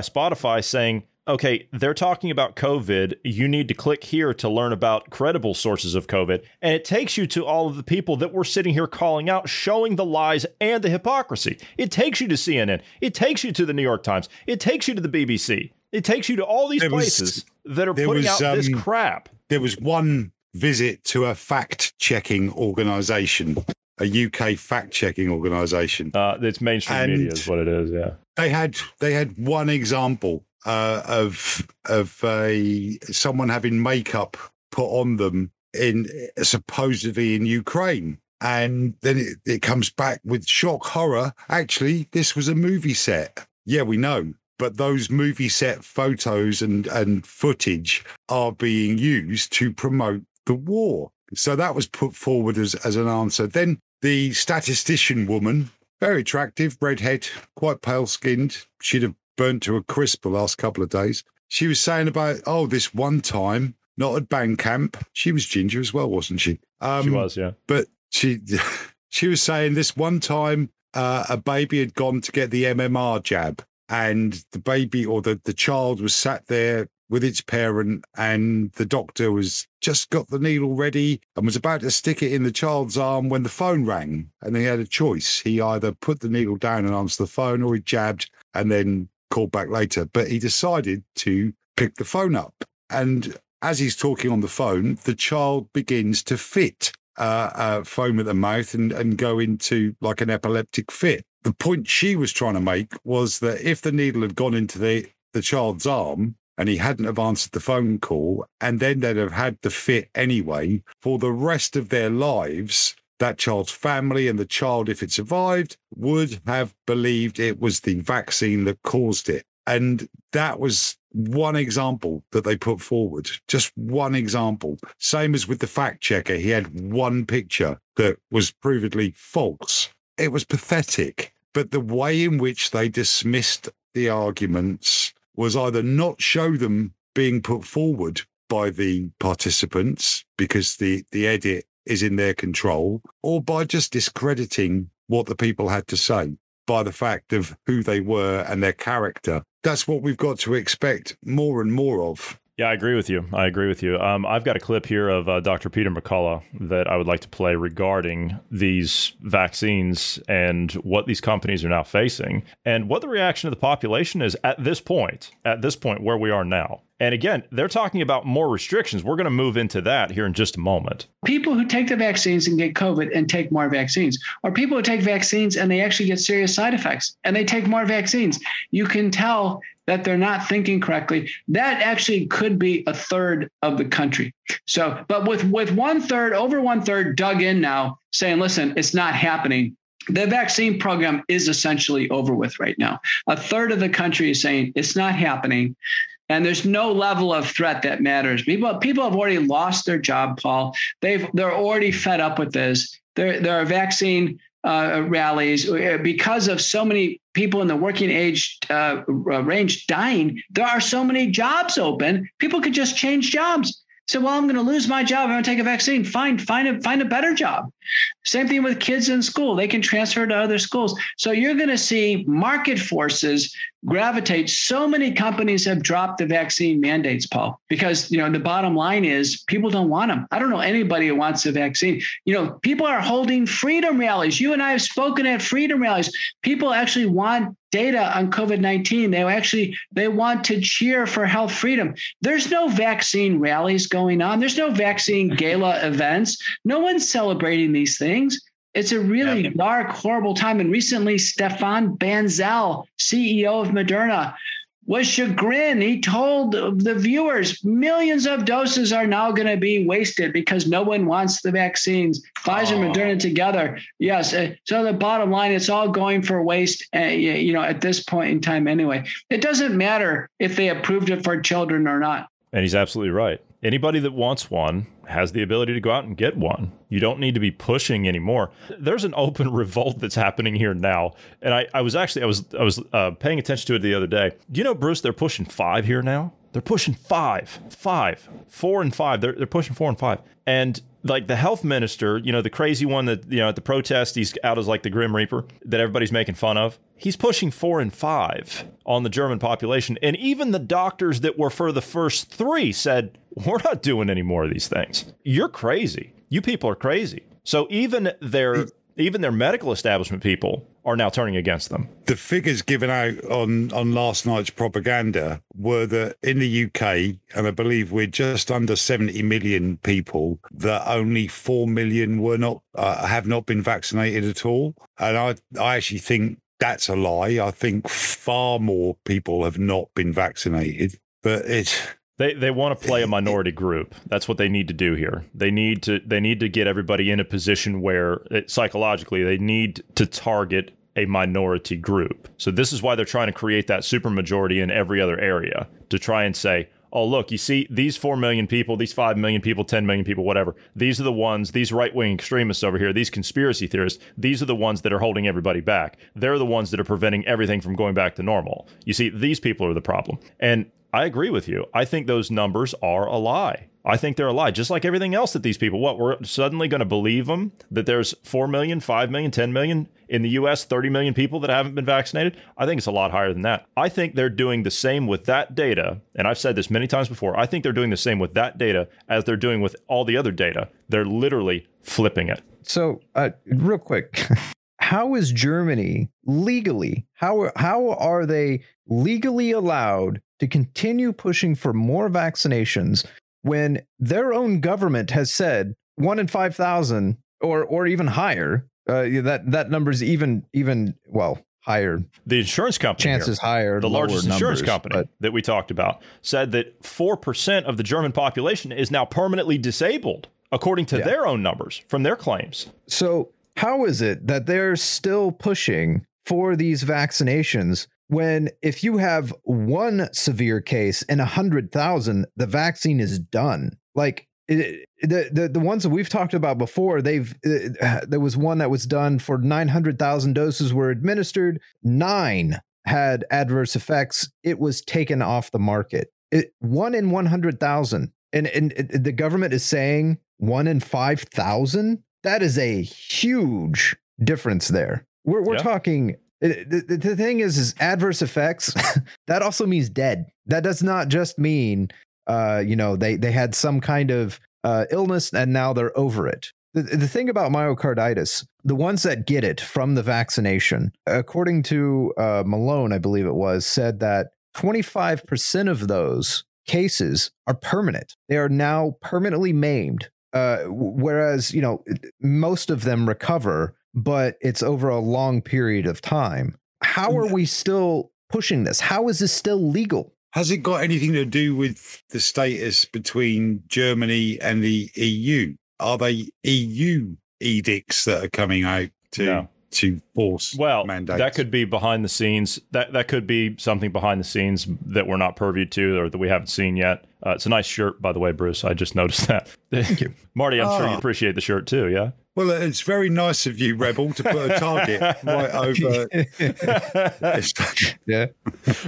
S2: Spotify saying, "Okay, they're talking about COVID. You need to click here to learn about credible sources of COVID." And it takes you to all of the people that we're sitting here calling out, showing the lies and the hypocrisy. It takes you to CNN. It takes you to the New York Times. It takes you to the BBC. It takes you to all these
S3: was-
S2: places that are putting
S3: was,
S2: out this
S3: um,
S2: crap.
S3: There was one visit to a fact checking organization, a UK fact checking organization.
S2: Uh, it's mainstream
S3: And-
S2: media is what it is. Yeah.
S3: they had they had one example uh, of of a someone having makeup put on them in supposedly in Ukraine. And then it, it comes back with shock horror. Actually, this was a movie set. Yeah, we know. But those movie set photos and, and footage are being used to promote the war. So that was put forward as, as an answer. Then the statistician woman, very attractive, redhead, quite pale skinned. She'd have burnt to a crisp the last couple of days. She was saying about, oh, this one time, not at band camp. She was ginger as well, wasn't she? Um,
S2: She was, yeah.
S3: But she she was saying this one time uh, a baby had gone to get the MMR jab, and the baby or the, the child was sat there with its parent, and the doctor was just got the needle ready and was about to stick it in the child's arm when the phone rang, and he had a choice. He either put the needle down and answered the phone, or he jabbed and then called back later. But he decided to pick the phone up, and as he's talking on the phone, the child begins to fit uh, uh, foam at the mouth and, and go into like an epileptic fit. The point she was trying to make was that if the needle had gone into the, the child's arm and he hadn't have answered the phone call, and then they'd have had the fit anyway for the rest of their lives, that child's family and the child, if it survived, would have believed it was the vaccine that caused it. And that was one example that they put forward, just one example. Same as with the fact checker, he had one picture that was provedly false. It was pathetic. But the way in which they dismissed the arguments was either not show them being put forward by the participants because the, the edit is in their control, or by just discrediting what the people had to say by the fact of who they were and their character. That's what we've got to expect more and more of.
S2: Yeah, I agree with you. I agree with you. Um, I've got a clip here of uh, Dr. Peter McCullough that I would like to play regarding these vaccines and what these companies are now facing and what the reaction of the population is at this point, at this point where we are now. And again, they're talking about more restrictions. We're going to move into that here in just a moment.
S7: People who take the vaccines and get COVID and take more vaccines, or people who take vaccines and they actually get serious side effects and they take more vaccines. You can tell that they're not thinking correctly. That actually could be a third of the country. So, but with with one third, over one third dug in now, saying, listen, it's not happening the vaccine program is essentially over with right now. A third of the country is saying it's not happening. And there's no level of threat that matters. People, people have already lost their job, Paul. They've they're already fed up with this. There, there are vaccine uh, rallies uh, because of so many people in the working age uh, range dying. There are so many jobs open. People could just change jobs. So, well, I'm going to lose my job. I'm going to take a vaccine. Fine, find a find a better job. Same thing with kids in school; they can transfer to other schools. So you're going to see market forces gravitate. So many companies have dropped the vaccine mandates, Paul, because you know the bottom line is people don't want them. I don't know anybody who wants a vaccine. You know, people are holding freedom rallies. You and I have spoken at freedom rallies. People actually want data on COVID-19. They actually they want to cheer for health freedom. There's no vaccine rallies going on. There's no vaccine gala events. No one's celebrating these things. It's a really yeah. dark, horrible time. And recently, Stefan Bancel, CEO of Moderna, was chagrined. He told the viewers millions of doses are now going to be wasted because no one wants the vaccines. Pfizer and Moderna together. Yes. Uh, so the bottom line, it's all going for waste, uh, you know, at this point in time anyway. It doesn't matter if they approved it for children or not.
S2: And he's absolutely right. Anybody that wants one has the ability to go out and get one. You don't need to be pushing anymore. There's an open revolt that's happening here now, and I, I was actually I was I was uh, paying attention to it the other day. Do you know, Bruce? They're pushing five here now. They're pushing five, five, four, and five. They're they're pushing four and five, and like the health minister, you know, the crazy one that, you know, at the protest, he's out as like the Grim Reaper that everybody's making fun of. He's pushing four and five on the German population. And even the doctors that were for the first three said, we're not doing any more of these things. You're crazy. You people are crazy. So even their even their medical establishment people are now turning against them.
S3: The figures given out on, on last night's propaganda were that in the UK, and I believe we're just under 70 million people, that only 4 million were not uh, have not been vaccinated at all. And I, I actually think that's a lie. I think far more people have not been vaccinated. But it's
S2: they they want to play a minority group. That's what they need to do here. They need to they need to get everybody in a position where it, psychologically they need to target a minority group. So this is why they're trying to create that supermajority in every other area to try and say, "Oh, look, you see these 4 million people, these 5 million people, 10 million people, whatever. These are the ones, these right-wing extremists over here, these conspiracy theorists, these are the ones that are holding everybody back. They're the ones that are preventing everything from going back to normal. You see, these people are the problem." And I agree with you. I think those numbers are a lie. I think they're a lie, just like everything else that these people, what, we're suddenly going to believe them that there's 4 million, 5 million, 10 million in the US, 30 million people that haven't been vaccinated? I think it's a lot higher than that. I think they're doing the same with that data. And I've said this many times before. I think they're doing the same with that data as they're doing with all the other data. They're literally flipping it.
S1: So, uh, real quick. how is Germany legally how how are they legally allowed to continue pushing for more vaccinations when their own government has said one in 5000 or or even higher uh, that that number's even even well higher
S2: the insurance company
S1: chances
S2: here,
S1: higher
S2: the largest
S1: numbers,
S2: insurance company but, that we talked about said that 4% of the german population is now permanently disabled according to yeah. their own numbers from their claims
S1: so how is it that they're still pushing for these vaccinations when if you have one severe case in a hundred thousand, the vaccine is done. Like it, the, the the ones that we've talked about before, they've uh, uh, there was one that was done for nine hundred thousand doses were administered. Nine had adverse effects. It was taken off the market. It, one in one hundred thousand, and and it, the government is saying one in five thousand. That is a huge difference there. We're we're
S2: Yeah.
S1: talking. The, the, thing is, is adverse effects. that also means dead. That does not just mean, uh, you know, they they had some kind of uh, illness and now they're over it. The, the thing about myocarditis, the ones that get it from the vaccination, according to uh, Malone, I believe it was, said that 25% of those cases are permanent. They are now permanently maimed. Uh, whereas, you know, most of them recover, but it's over a long period of time. How are we still pushing this? How is this still legal?
S3: Has it got anything to do with the status between Germany and the EU? Are they EU edicts that are coming out to
S2: No.
S3: to force
S2: Well,
S3: mandates?
S2: that could be behind the scenes. That that could be something behind the scenes that we're not privy to or that we haven't seen yet. Uh, it's a nice shirt, by the way, Bruce. I just noticed that. Thank you, Marty. I'm sure you
S3: Oh.
S2: appreciate the shirt too. Yeah.
S3: Well, it's very nice of you, Rebel, to put a target right over.
S1: yeah.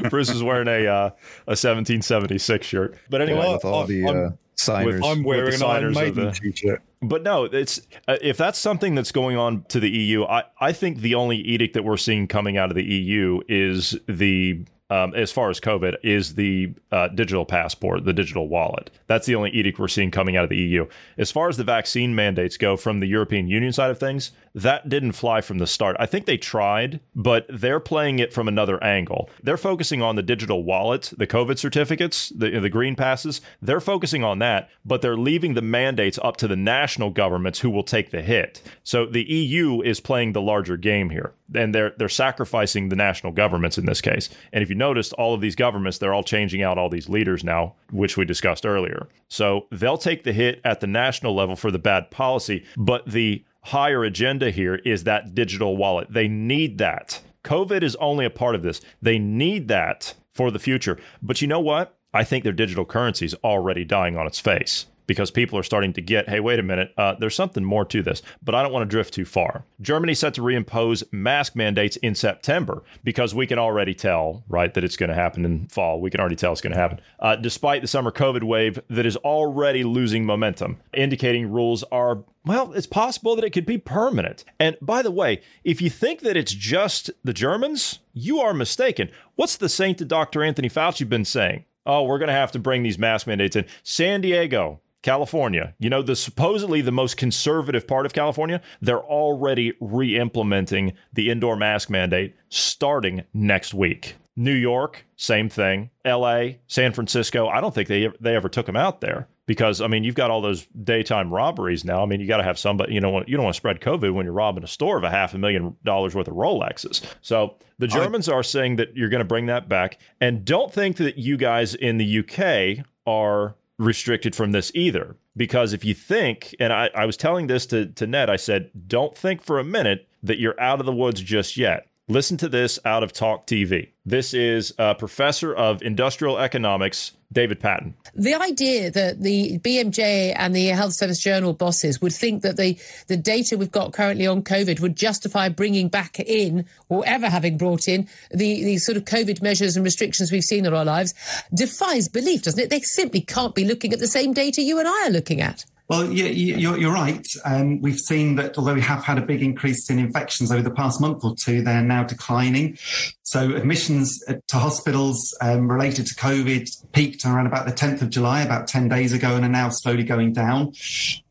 S2: Bruce is wearing a uh, a 1776 shirt. But anyway,
S3: Well,
S1: with all the
S3: I'm-
S1: uh, signers.
S3: I'm wearing
S2: with
S3: an
S2: the
S3: Iron
S2: signers of
S3: Maiden
S2: the-
S3: t-shirt.
S2: But no, it's uh, if that's something that's going on to the EU, I, I think the only edict that we're seeing coming out of the EU is the um, as far as COVID is the uh, digital passport, the digital wallet. That's the only edict we're seeing coming out of the EU. As far as the vaccine mandates go from the European Union side of things, that didn't fly from the start. I think they tried, but they're playing it from another angle. They're focusing on the digital wallet, the COVID certificates, the the green passes. They're focusing on that, but they're leaving the mandates up to the national governments who will take the hit. So the EU is playing the larger game here, and they're they're sacrificing the national governments in this case. And if you noticed, all of these governments they're all changing out all these leaders now, which we discussed earlier. So they'll take the hit at the national level for the bad policy, but the higher agenda here is that digital wallet. They need that. COVID is only a part of this. They need that for the future. But you know what? I think their digital currency is already dying on its face because people are starting to get, hey, wait a minute, uh, there's something more to this. But I don't want to drift too far. Germany set to reimpose mask mandates in September because we can already tell, right, that it's going to happen in fall. We can already tell it's going to happen, uh, despite the summer COVID wave that is already losing momentum, indicating rules are well, it's possible that it could be permanent. And by the way, if you think that it's just the Germans, you are mistaken. What's the saint to Dr. Anthony Fauci been saying? Oh, we're going to have to bring these mask mandates in. San Diego, California, you know, the supposedly the most conservative part of California, they're already re implementing the indoor mask mandate starting next week. New York, same thing. LA, San Francisco, I don't think they they ever took them out there because I mean, you've got all those daytime robberies now. I mean, you got to have somebody, you know, you don't want to spread COVID when you're robbing a store of a half a million dollars worth of Rolexes. So the Germans are saying that you're going to bring that back, and don't think that you guys in the UK are restricted from this either. Because if you think, and I, I was telling this to, to Ned, I said, don't think for a minute that you're out of the woods just yet. Listen to this out of Talk TV. This is a professor of industrial economics, David Paton.
S8: the idea that the BMJ and the Health Service Journal bosses would think that the, the data we've got currently on COVID would justify bringing back in, or ever having brought in, the, the sort of COVID measures and restrictions we've seen in our lives defies belief, doesn't it? They simply can't be looking at the same data you and I are looking at.
S9: Well, yeah, you- you're, you're right. Um, we've seen that although we have had a big increase in infections over the past month or two, they're now declining. So admissions to hospitals um, related to COVID peaked around about the 10th of July, about 10 days ago, and are now slowly going down.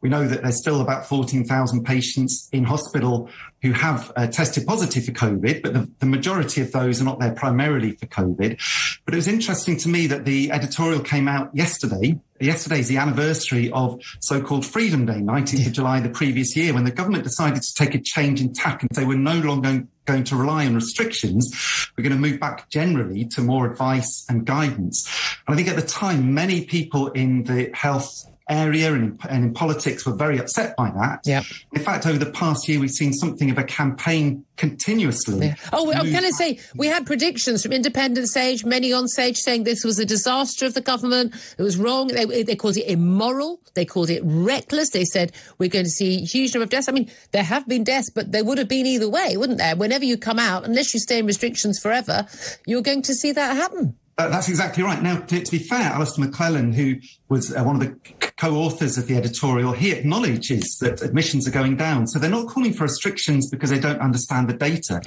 S9: We know that there's still about 14,000 patients in hospital who have uh, tested positive for COVID, but the, the majority of those are not there primarily for COVID. But it was interesting to me that the editorial came out yesterday. Yesterday is the anniversary of so-called Freedom Day, 19th of July the previous year, when the government decided to take a change in tack and say we're no longer going to rely on restrictions. We're going to move back generally to more advice and guidance. And I think at the time, many people in the health area and in, and in politics were very upset by that.
S8: Yeah.
S9: In fact, over the past year, we've seen something of a campaign continuously.
S8: Yeah. Oh, I'm going to say we had predictions from Independent Sage, many on Sage, saying this was a disaster of the government. It was wrong. They, they called it immoral. They called it reckless. They said we're going to see a huge number of deaths. I mean, there have been deaths, but there would have been either way, wouldn't there? Whenever you come out, unless you stay in restrictions forever, you're going to see that happen.
S9: Uh, that's exactly right. Now, to, to, be fair, Alastair McLellan, who was uh, one of the co-authors of the editorial, he acknowledges that admissions are going down. So they're not calling for restrictions because they don't understand the data.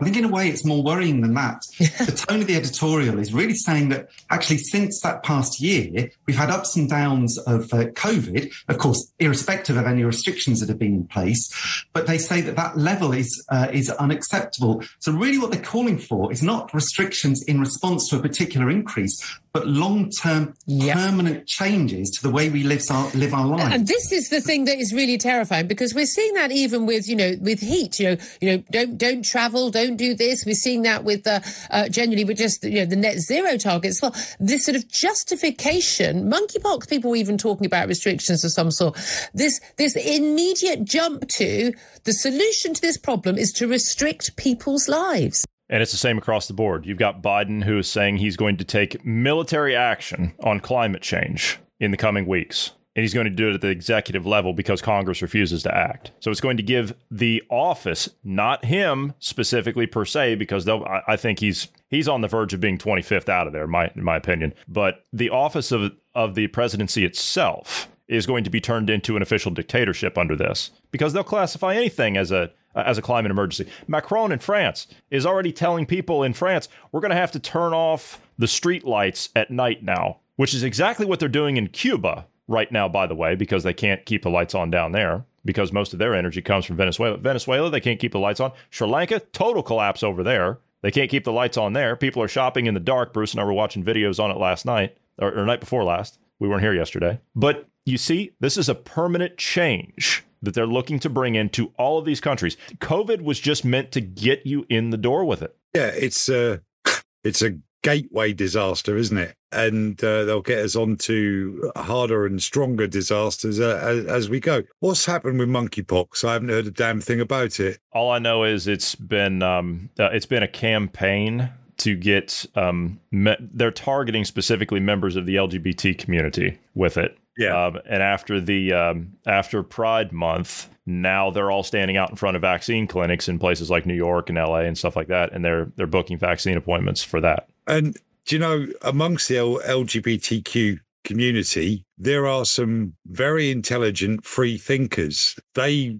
S9: I think in a way it's more worrying than that. the tone of the editorial is really saying that actually since that past year, we've had ups and downs of uh, COVID, of course, irrespective of any restrictions that have been in place. But they say that that level is uh, is unacceptable. So really, what they're calling for is not restrictions in response to a particular increase, but long-term yep. permanent changes to the way we live our, live our lives.
S8: And this is the thing that is really terrifying because we're seeing that even with, you know, with heat, you know, you know, don't, don't travel, don't do this. We're seeing that with, uh, uh generally with just, you know, the net zero targets. Well, this sort of justification, monkeypox people were even talking about restrictions of some sort. This, this immediate jump to the solution to this problem is to restrict people's lives.
S2: And it's the same across the board. You've got Biden who is saying he's going to take military action on climate change in the coming weeks. And he's going to do it at the executive level because Congress refuses to act. So it's going to give the office, not him specifically per se, because I, I think he's he's on the verge of being 25th out of there, my in my opinion. But the office of of the presidency itself is going to be turned into an official dictatorship under this because they'll classify anything as a Uh, as a climate emergency. Macron in France is already telling people in France we're going to have to turn off the street lights at night now, which is exactly what they're doing in Cuba right now by the way because they can't keep the lights on down there because most of their energy comes from Venezuela. Venezuela they can't keep the lights on. Sri Lanka total collapse over there. They can't keep the lights on there. People are shopping in the dark. Bruce and I were watching videos on it last night or, or night before last. We weren't here yesterday. But you see, this is a permanent change that they're looking to bring into all of these countries. COVID was just meant to get you in the door with it.
S3: Yeah, it's a it's a gateway disaster, isn't it? And uh, they'll get us on to harder and stronger disasters uh, as, as, we go. What's happened with monkeypox? I haven't heard a damn thing about it.
S2: All I know is it's been um, uh, it's been a campaign to get um, me- they're targeting specifically members of the LGBT community with it.
S3: Yeah.
S2: Um, and after the um, after Pride Month, now they're all standing out in front of vaccine clinics in places like New York and LA and stuff like that, and they're they're booking vaccine appointments for that.
S3: And do you know amongst the LGBTQ community, there are some very intelligent free thinkers. They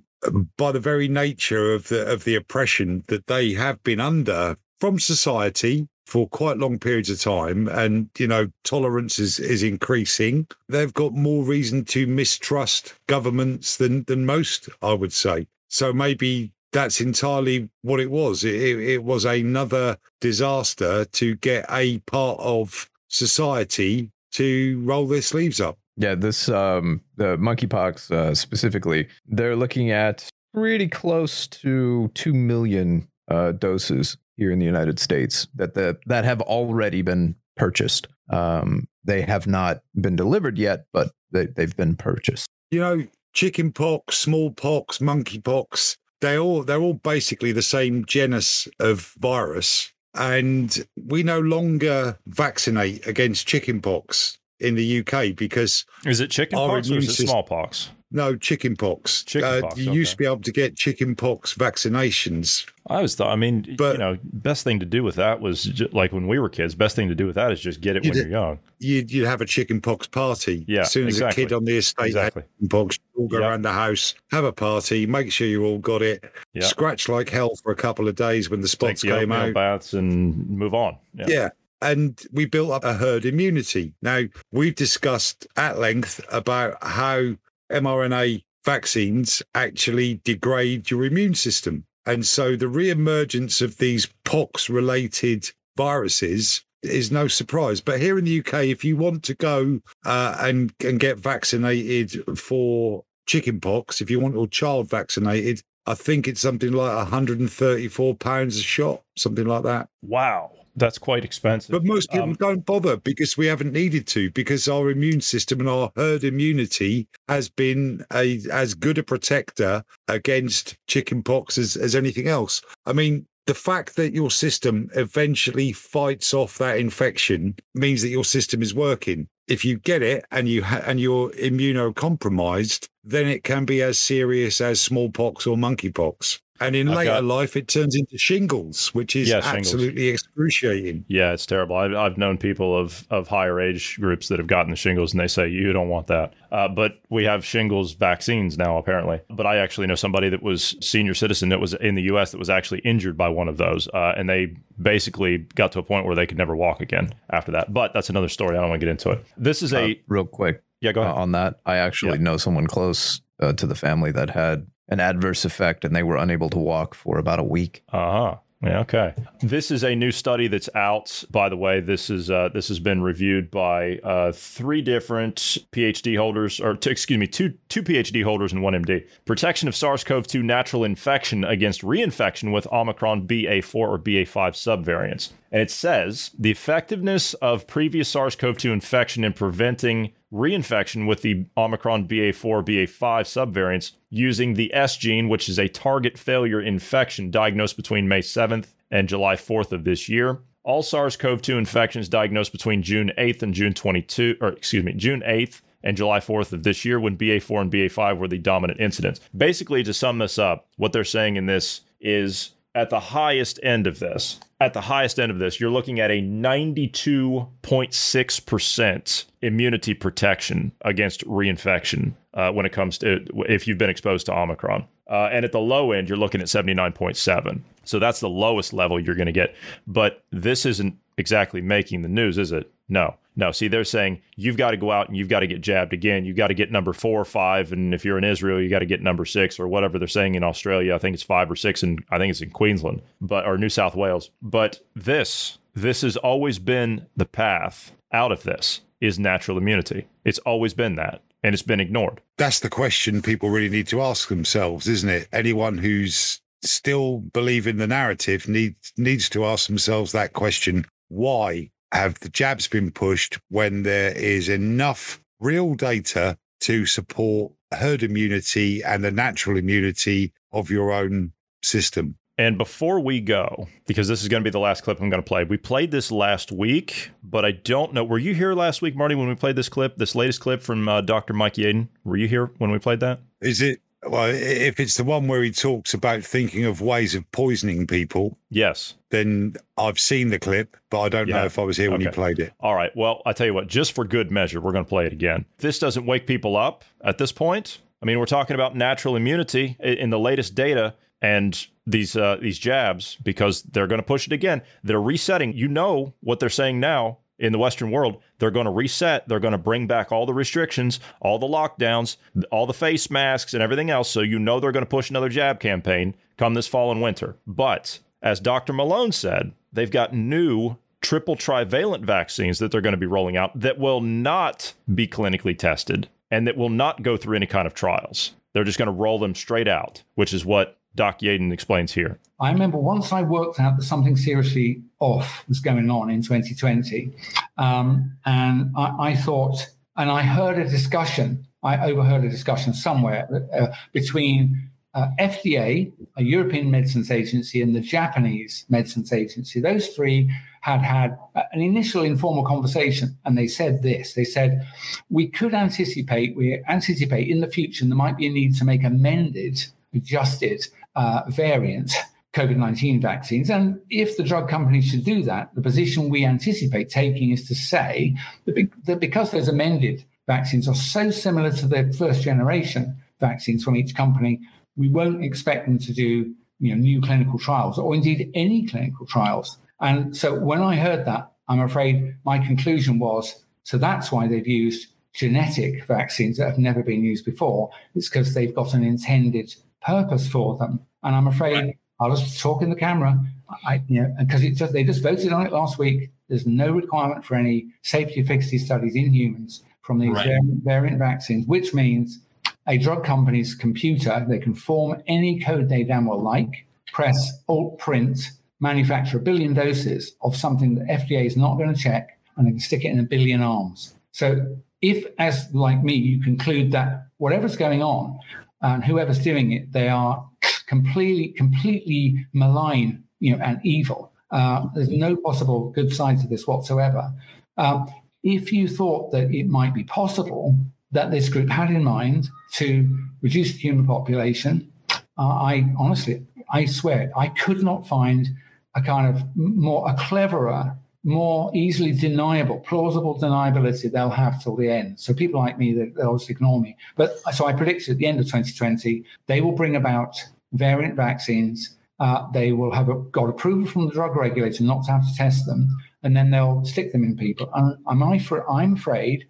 S3: by the very nature of the of the oppression that they have been under from society for quite long periods of time and you know tolerance is is increasing they've got more reason to mistrust governments than than most i would say. So maybe that's entirely what it was. It, it was another disaster to get a part of society to roll their sleeves up.
S1: Yeah this um the monkeypox uh, specifically they're looking at pretty close to 2 million uh, doses here in the United States that the, that have already been purchased. Um, they have not been delivered yet, but they, they've been purchased.
S3: You know, chickenpox, smallpox, monkeypox, they all they're all basically the same genus of virus, and we no longer vaccinate against chickenpox in the UK because
S2: is it chickenpox or is it smallpox?
S3: No, chickenpox.
S2: Chickenpox.
S3: Uh, you okay. used to be able to get chicken pox vaccinations.
S2: I always thought. I mean, but, you know, best thing to do with that was just, like when we were kids. Best thing to do with that is just get it when you're young.
S3: You'd, you'd have a chicken pox party.
S2: Yeah,
S3: as soon as
S2: exactly.
S3: a kid on the estate
S2: exactly.
S3: had you all go yep. around the house, have a party, make sure you all got it, yep. scratch like hell for a couple of days when the spots
S2: Take
S3: came out,
S2: baths, and move on.
S3: Yeah. yeah and we built up a herd immunity. Now, we've discussed at length about how mRNA vaccines actually degrade your immune system. And so the re-emergence of these pox related viruses is no surprise. But here in the UK, if you want to go uh, and, and get vaccinated for chickenpox, if you want your child vaccinated, I think it's something like 134 pounds a shot, something like that.
S2: Wow. That's quite expensive.
S3: But most people
S2: Um,
S3: don't bother because we haven't needed to, because our immune system and our herd immunity has been a as good a protector against chickenpox as, as anything else. I mean, the fact that your system eventually fights off that infection means that your system is working. If you get it and you ha- and you're immunocompromised, then it can be as serious as smallpox or monkeypox. And in
S2: I've
S3: later
S2: got-
S3: life, it turns into shingles, which is
S2: Yeah, shingles.
S3: absolutely excruciating.
S2: Yeah, it's terrible. I've, I've known people of, of higher age groups that have gotten the shingles, and they say you don't want that. Uh, but we have shingles vaccines now, apparently. But I actually know somebody that was senior citizen that was in the U.S. that was actually injured by one of those, uh, and they basically got to a point where they could never walk again after that. But that's another story. I don't want to get into it. This is a
S1: Uh, real quick.
S2: Yeah, go ahead.
S1: on that, I actually know someone close uh, to the family that had an adverse effect, and they were unable to walk for about a week.
S2: Uh huh. Yeah, okay. This is a new study that's out. By the way, this is uh, this has been reviewed by uh, three different PhD holders, or t- excuse me, two two PhD holders and one MD. Protection of SARS-CoV-2 natural infection against reinfection with Omicron BA4 or BA5 subvariants. And it says the effectiveness of previous SARS-CoV-2 infection in preventing reinfection with the Omicron BA4 BA5 subvariants using the S gene, which is a target failure infection diagnosed between May 7th and July 4th of this year. All SARS-CoV-2 infections diagnosed between June 8th and June 22, or excuse me, June 8th and July 4th of this year when BA4 and BA5 were the dominant incidents. Basically, to sum this up, what they're saying in this is at the highest end of this, at the highest end of this, you're looking at a 92.6% immunity protection against reinfection uh, when it comes to if you've been exposed to Omicron. Uh, and at the low end, you're looking at 79.7. So that's the lowest level you're going to get. But this isn't exactly making the news, is it? No, no. See, they're saying you've got to go out and you've got to get jabbed again. You've got to get number four or five. And if you're in Israel, you got to get number six or whatever they're saying in Australia. I think it's five or six, and I think it's in Queensland, but or New South Wales. But this, this has always been the path out of this is natural immunity. It's always been that, and it's been ignored.
S3: That's the question people really need to ask themselves, isn't it? Anyone who's still believing the narrative needs needs to ask themselves that question. Why have the jabs been pushed when there is enough real data to support herd immunity and the natural immunity of your own system?
S2: And before we go, because this is going to be the last clip I'm going to play, we played this last week, but I don't know. Were you here last week, Marty, when we played this clip, this latest clip from uh, Dr. Mike Yeadon? Were you here when we played that?
S3: Is it well, if it's the one where he talks about thinking of ways of poisoning people,
S2: Yes.
S3: then I've seen the clip, but I don't know if I was here when you played it.
S2: All right. Well, I tell you what, just for good measure, we're going to play it again. If this doesn't wake people up at this point, I mean, we're talking about natural immunity in the latest data and these uh, these jabs because they're going to push it again. They're resetting. You know what they're saying now in the Western world. They're going to reset. They're going to bring back all the restrictions, all the lockdowns, all the face masks, and everything else. So you know they're going to push another jab campaign come this fall and winter. But as Dr. Malone said, they've got new triple trivalent vaccines that they're going to be rolling out that will not be clinically tested and that will not go through any kind of trials. They're just going to roll them straight out, which is what Doc Yeadon explains here.
S10: I remember once I worked out that something seriously off was going on in 2020, um, and I, I thought, and I heard a discussion, I overheard a discussion somewhere uh, between uh, FDA, a European Medicines Agency, and the Japanese Medicines Agency. Those three had had an initial informal conversation, and they said this: they said we could anticipate, we anticipate in the future there might be a need to make amended, adjusted uh, variant COVID 19 vaccines. And if the drug companies should do that, the position we anticipate taking is to say that, be- that because those amended vaccines are so similar to the first generation vaccines from each company, we won't expect them to do you know, new clinical trials or indeed any clinical trials. And so when I heard that, I'm afraid my conclusion was so that's why they've used genetic vaccines that have never been used before. It's because they've got an intended purpose for them. And I'm afraid I'll just talk in the camera. I, you know, because just they just voted on it last week. There's no requirement for any safety efficacy studies in humans from these
S11: Right.
S10: variant, variant vaccines, which means a drug company's computer they can form any code they damn well like, press Alt Print manufacture a billion doses of something that FDA is not going to check and they can stick it in a billion arms. So if, as like me, you conclude that whatever's going on and whoever's doing it, they are completely, completely malign, you know, and evil. Uh, there's no possible good side to this whatsoever. Uh, if you thought that it might be possible that this group had in mind to reduce the human population, uh, I honestly, I swear, I could not find a kind of more, a cleverer, more easily deniable, plausible deniability they'll have till the end. So people like me, they'll just ignore me. But so I predict at the end of 2020, they will bring about variant vaccines. Uh, they will have a, got approval from the drug regulator not to have to test them, and then they'll stick them in people. And I'm, I'm afraid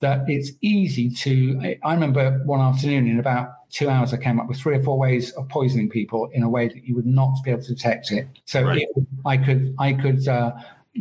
S10: that it's easy to. I remember one afternoon in about two hours, I came up with three or four ways of poisoning people in a way that you would not be able to detect it. So right. it, I could, I could. Uh,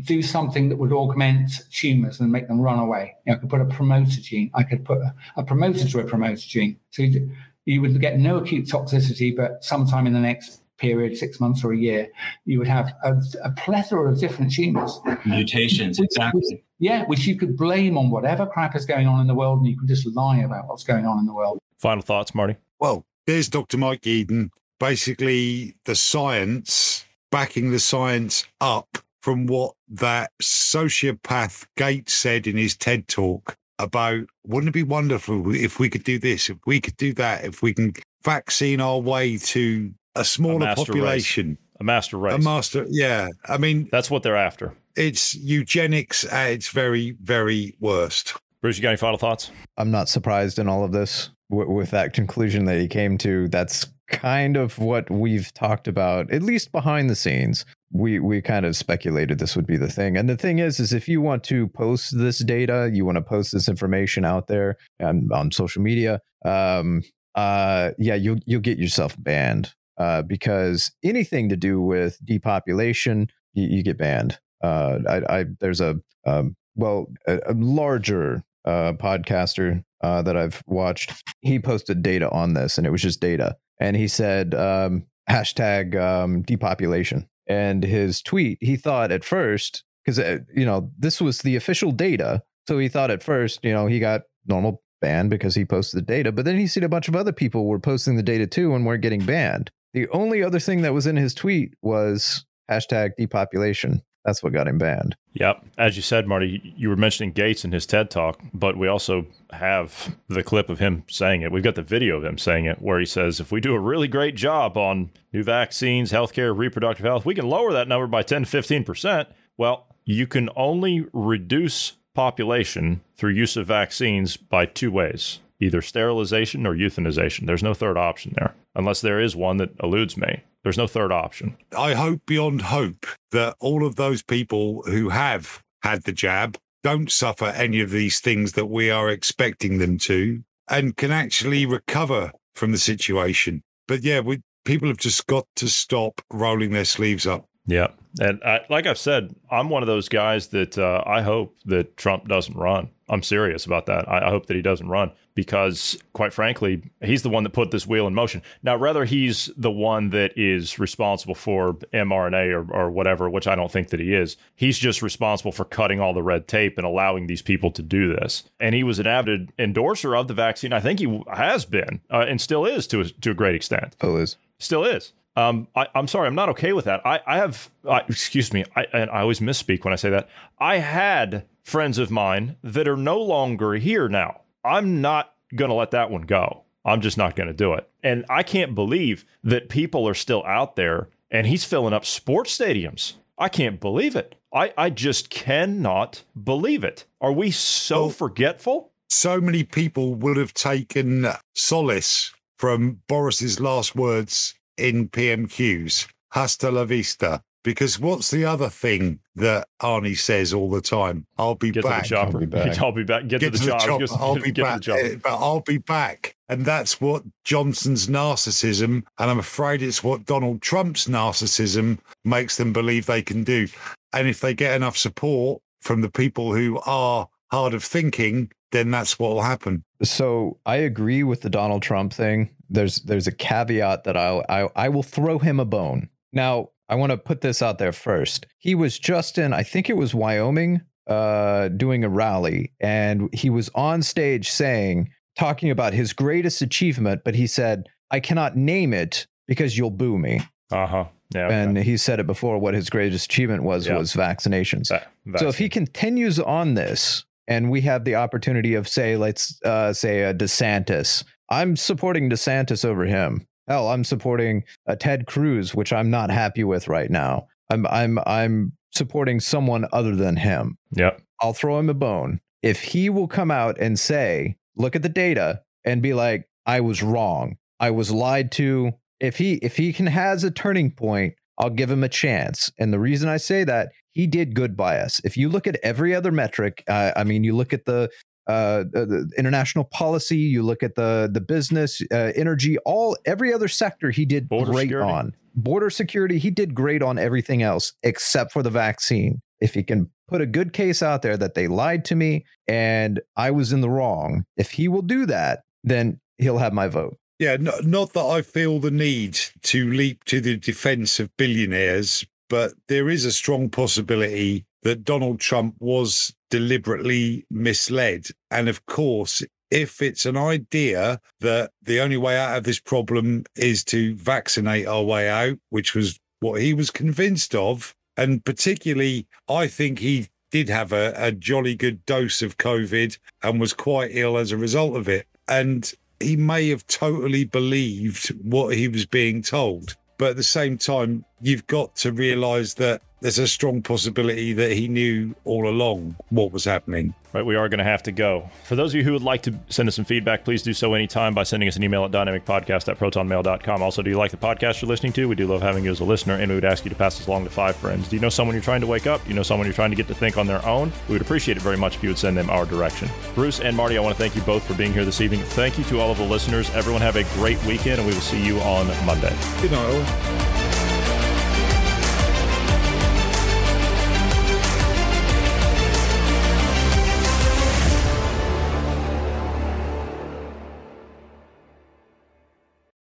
S10: do something that would augment tumors and make them run away. You know, I could put a promoter gene. I could put a, a promoter to a promoter gene. So you, you would get no acute toxicity, but sometime in the next period, six months or a year, you would have a, a plethora of different tumors.
S11: Mutations, exactly.
S10: Which, yeah, which you could blame on whatever crap is going on in the world, and you could just lie about what's going on in the world.
S2: Final thoughts, Marty?
S3: Well, there's Dr. Mike Yeadon. Basically, the science, backing the science up from what that sociopath Gates said in his TED talk about wouldn't it be wonderful if we could do this, if we could do that, if we can vaccine our way to a smaller a population.
S2: Race. A master race.
S3: A master, yeah. I mean,
S2: that's what they're after.
S3: It's eugenics at its very, very worst.
S2: Bruce, you got any final thoughts?
S1: I'm not surprised in all of this w- with that conclusion that he came to. That's kind of what we've talked about, at least behind the scenes. We we kind of speculated this would be the thing. And the thing is, is if you want to post this data, you want to post this information out there and on social media, um, uh, yeah, you'll you'll get yourself banned uh, because anything to do with depopulation, you, you get banned. Uh, I, I, there's a um, well a, a larger uh, podcaster uh, that I've watched. He posted data on this, and it was just data. And he said um, hashtag um, depopulation. And his tweet, he thought at first because uh, you know this was the official data, so he thought at first, you know, he got normal banned because he posted the data. But then he seen a bunch of other people were posting the data too and weren't getting banned. The only other thing that was in his tweet was hashtag depopulation. That's what got him banned.
S2: Yep. As you said, Marty, you were mentioning Gates in his TED talk, but we also have the clip of him saying it. We've got the video of him saying it where he says, if we do a really great job on new vaccines, healthcare, reproductive health, we can lower that number by 10 to 15%. Well, you can only reduce population through use of vaccines by two ways either sterilization or euthanization. There's no third option there, unless there is one that eludes me. There's no third option.
S3: I hope beyond hope that all of those people who have had the jab don't suffer any of these things that we are expecting them to and can actually recover from the situation. But yeah, we, people have just got to stop rolling their sleeves up.
S2: Yeah. And I, like I've said, I'm one of those guys that uh, I hope that Trump doesn't run. I'm serious about that. I, I, hope that he doesn't run because, quite frankly, he's the one that put this wheel in motion. Now, rather, he's the one that is responsible for mRNA or, or whatever, which I don't think that he is, he's just responsible for cutting all the red tape and allowing these people to do this. And he was an avid endorser of the vaccine. I think he has been uh, and still is to a, to a great extent.
S1: Still is.
S2: Still is. Um, I, am sorry, I'm not okay with that. I, I have, excuse me, I, and I always misspeak when I say that. I had friends of mine that are no longer here now. I'm not going to let that one go. I'm just not going to do it. And I can't believe that people are still out there and he's filling up sports stadiums. I can't believe it. I, I just cannot believe it. Are we so forgetful?
S3: So many people would have taken solace from Boris's last words in PMQs. Hasta la vista. Because what's the other thing that Arnie says all the time? I'll be
S2: get
S3: back.
S2: To the chopper. I'll be back. I'll be back. Get, get to, the, to the chopper.
S3: chopper. I'll be back. But I'll be back. And that's what Johnson's narcissism, and I'm afraid it's what Donald Trump's narcissism makes them believe they can do. And if they get enough support from the people who are hard of thinking, then that's what will happen.
S1: So I agree with the Donald Trump thing. There's there's a caveat that I'll I, I will throw him a bone. Now I want to put this out there first. He was just in, I think it was Wyoming, uh, doing a rally, and he was on stage saying, talking about his greatest achievement, but he said, I cannot name it because you'll boo me.
S2: Uh huh. Yeah.
S1: And he said it before what his greatest achievement was
S2: Yeah.
S1: was vaccinations.
S2: Va-
S1: So if he continues on this and we have the opportunity of say let's uh, say a DeSantis, I'm supporting DeSantis over him. Hell, I'm supporting uh, Ted Cruz, which I'm not happy with right now. I'm I'm I'm supporting someone other than him.
S2: Yep.
S1: I'll throw him a bone. If he will come out and say, look at the data and be like, I was wrong. I was lied to. If he if he can has a turning point, I'll give him a chance. And the reason I say that, he did good by us. If you look at every other metric, uh, I mean, you look at the uh, the, international policy, you look at the the business, uh, energy, all every other sector, he did
S2: Border
S1: great
S2: security.
S1: on. Border security, he did great on everything else except for the vaccine. If he can put a good case out there that they lied to me and I was in the wrong, if he will do that, then he'll have my vote.
S3: Yeah, no, not that I feel the need to leap to the defense of billionaires, but there is a strong possibility that Donald Trump was deliberately misled. And of course, if it's an idea that the only way out of this problem is to vaccinate our way out, which was what he was convinced of, and particularly, I think he did have a, a jolly good dose of COVID and was quite ill as a result of it. And he may have totally believed what he was being told. But at the same time, you've got to realize that there's a strong possibility that he knew all along what was happening.
S2: Right, we are going to have to go. For those of you who would like to send us some feedback, please do so anytime by sending us an email at dynamicpodcast at protonmail.com. Also, do you like the podcast you're listening to? We do love having you as a listener, and we would ask you to pass this along to five friends. Do you know someone you're trying to wake up? Do you know someone you're trying to get to think on their own? We would appreciate it very much if you would send them our direction. Bruce and Marty, I want to thank you both for being here this evening. Thank you to all of the listeners. Everyone have a great weekend, and we will see you on Monday.
S3: Good night, all.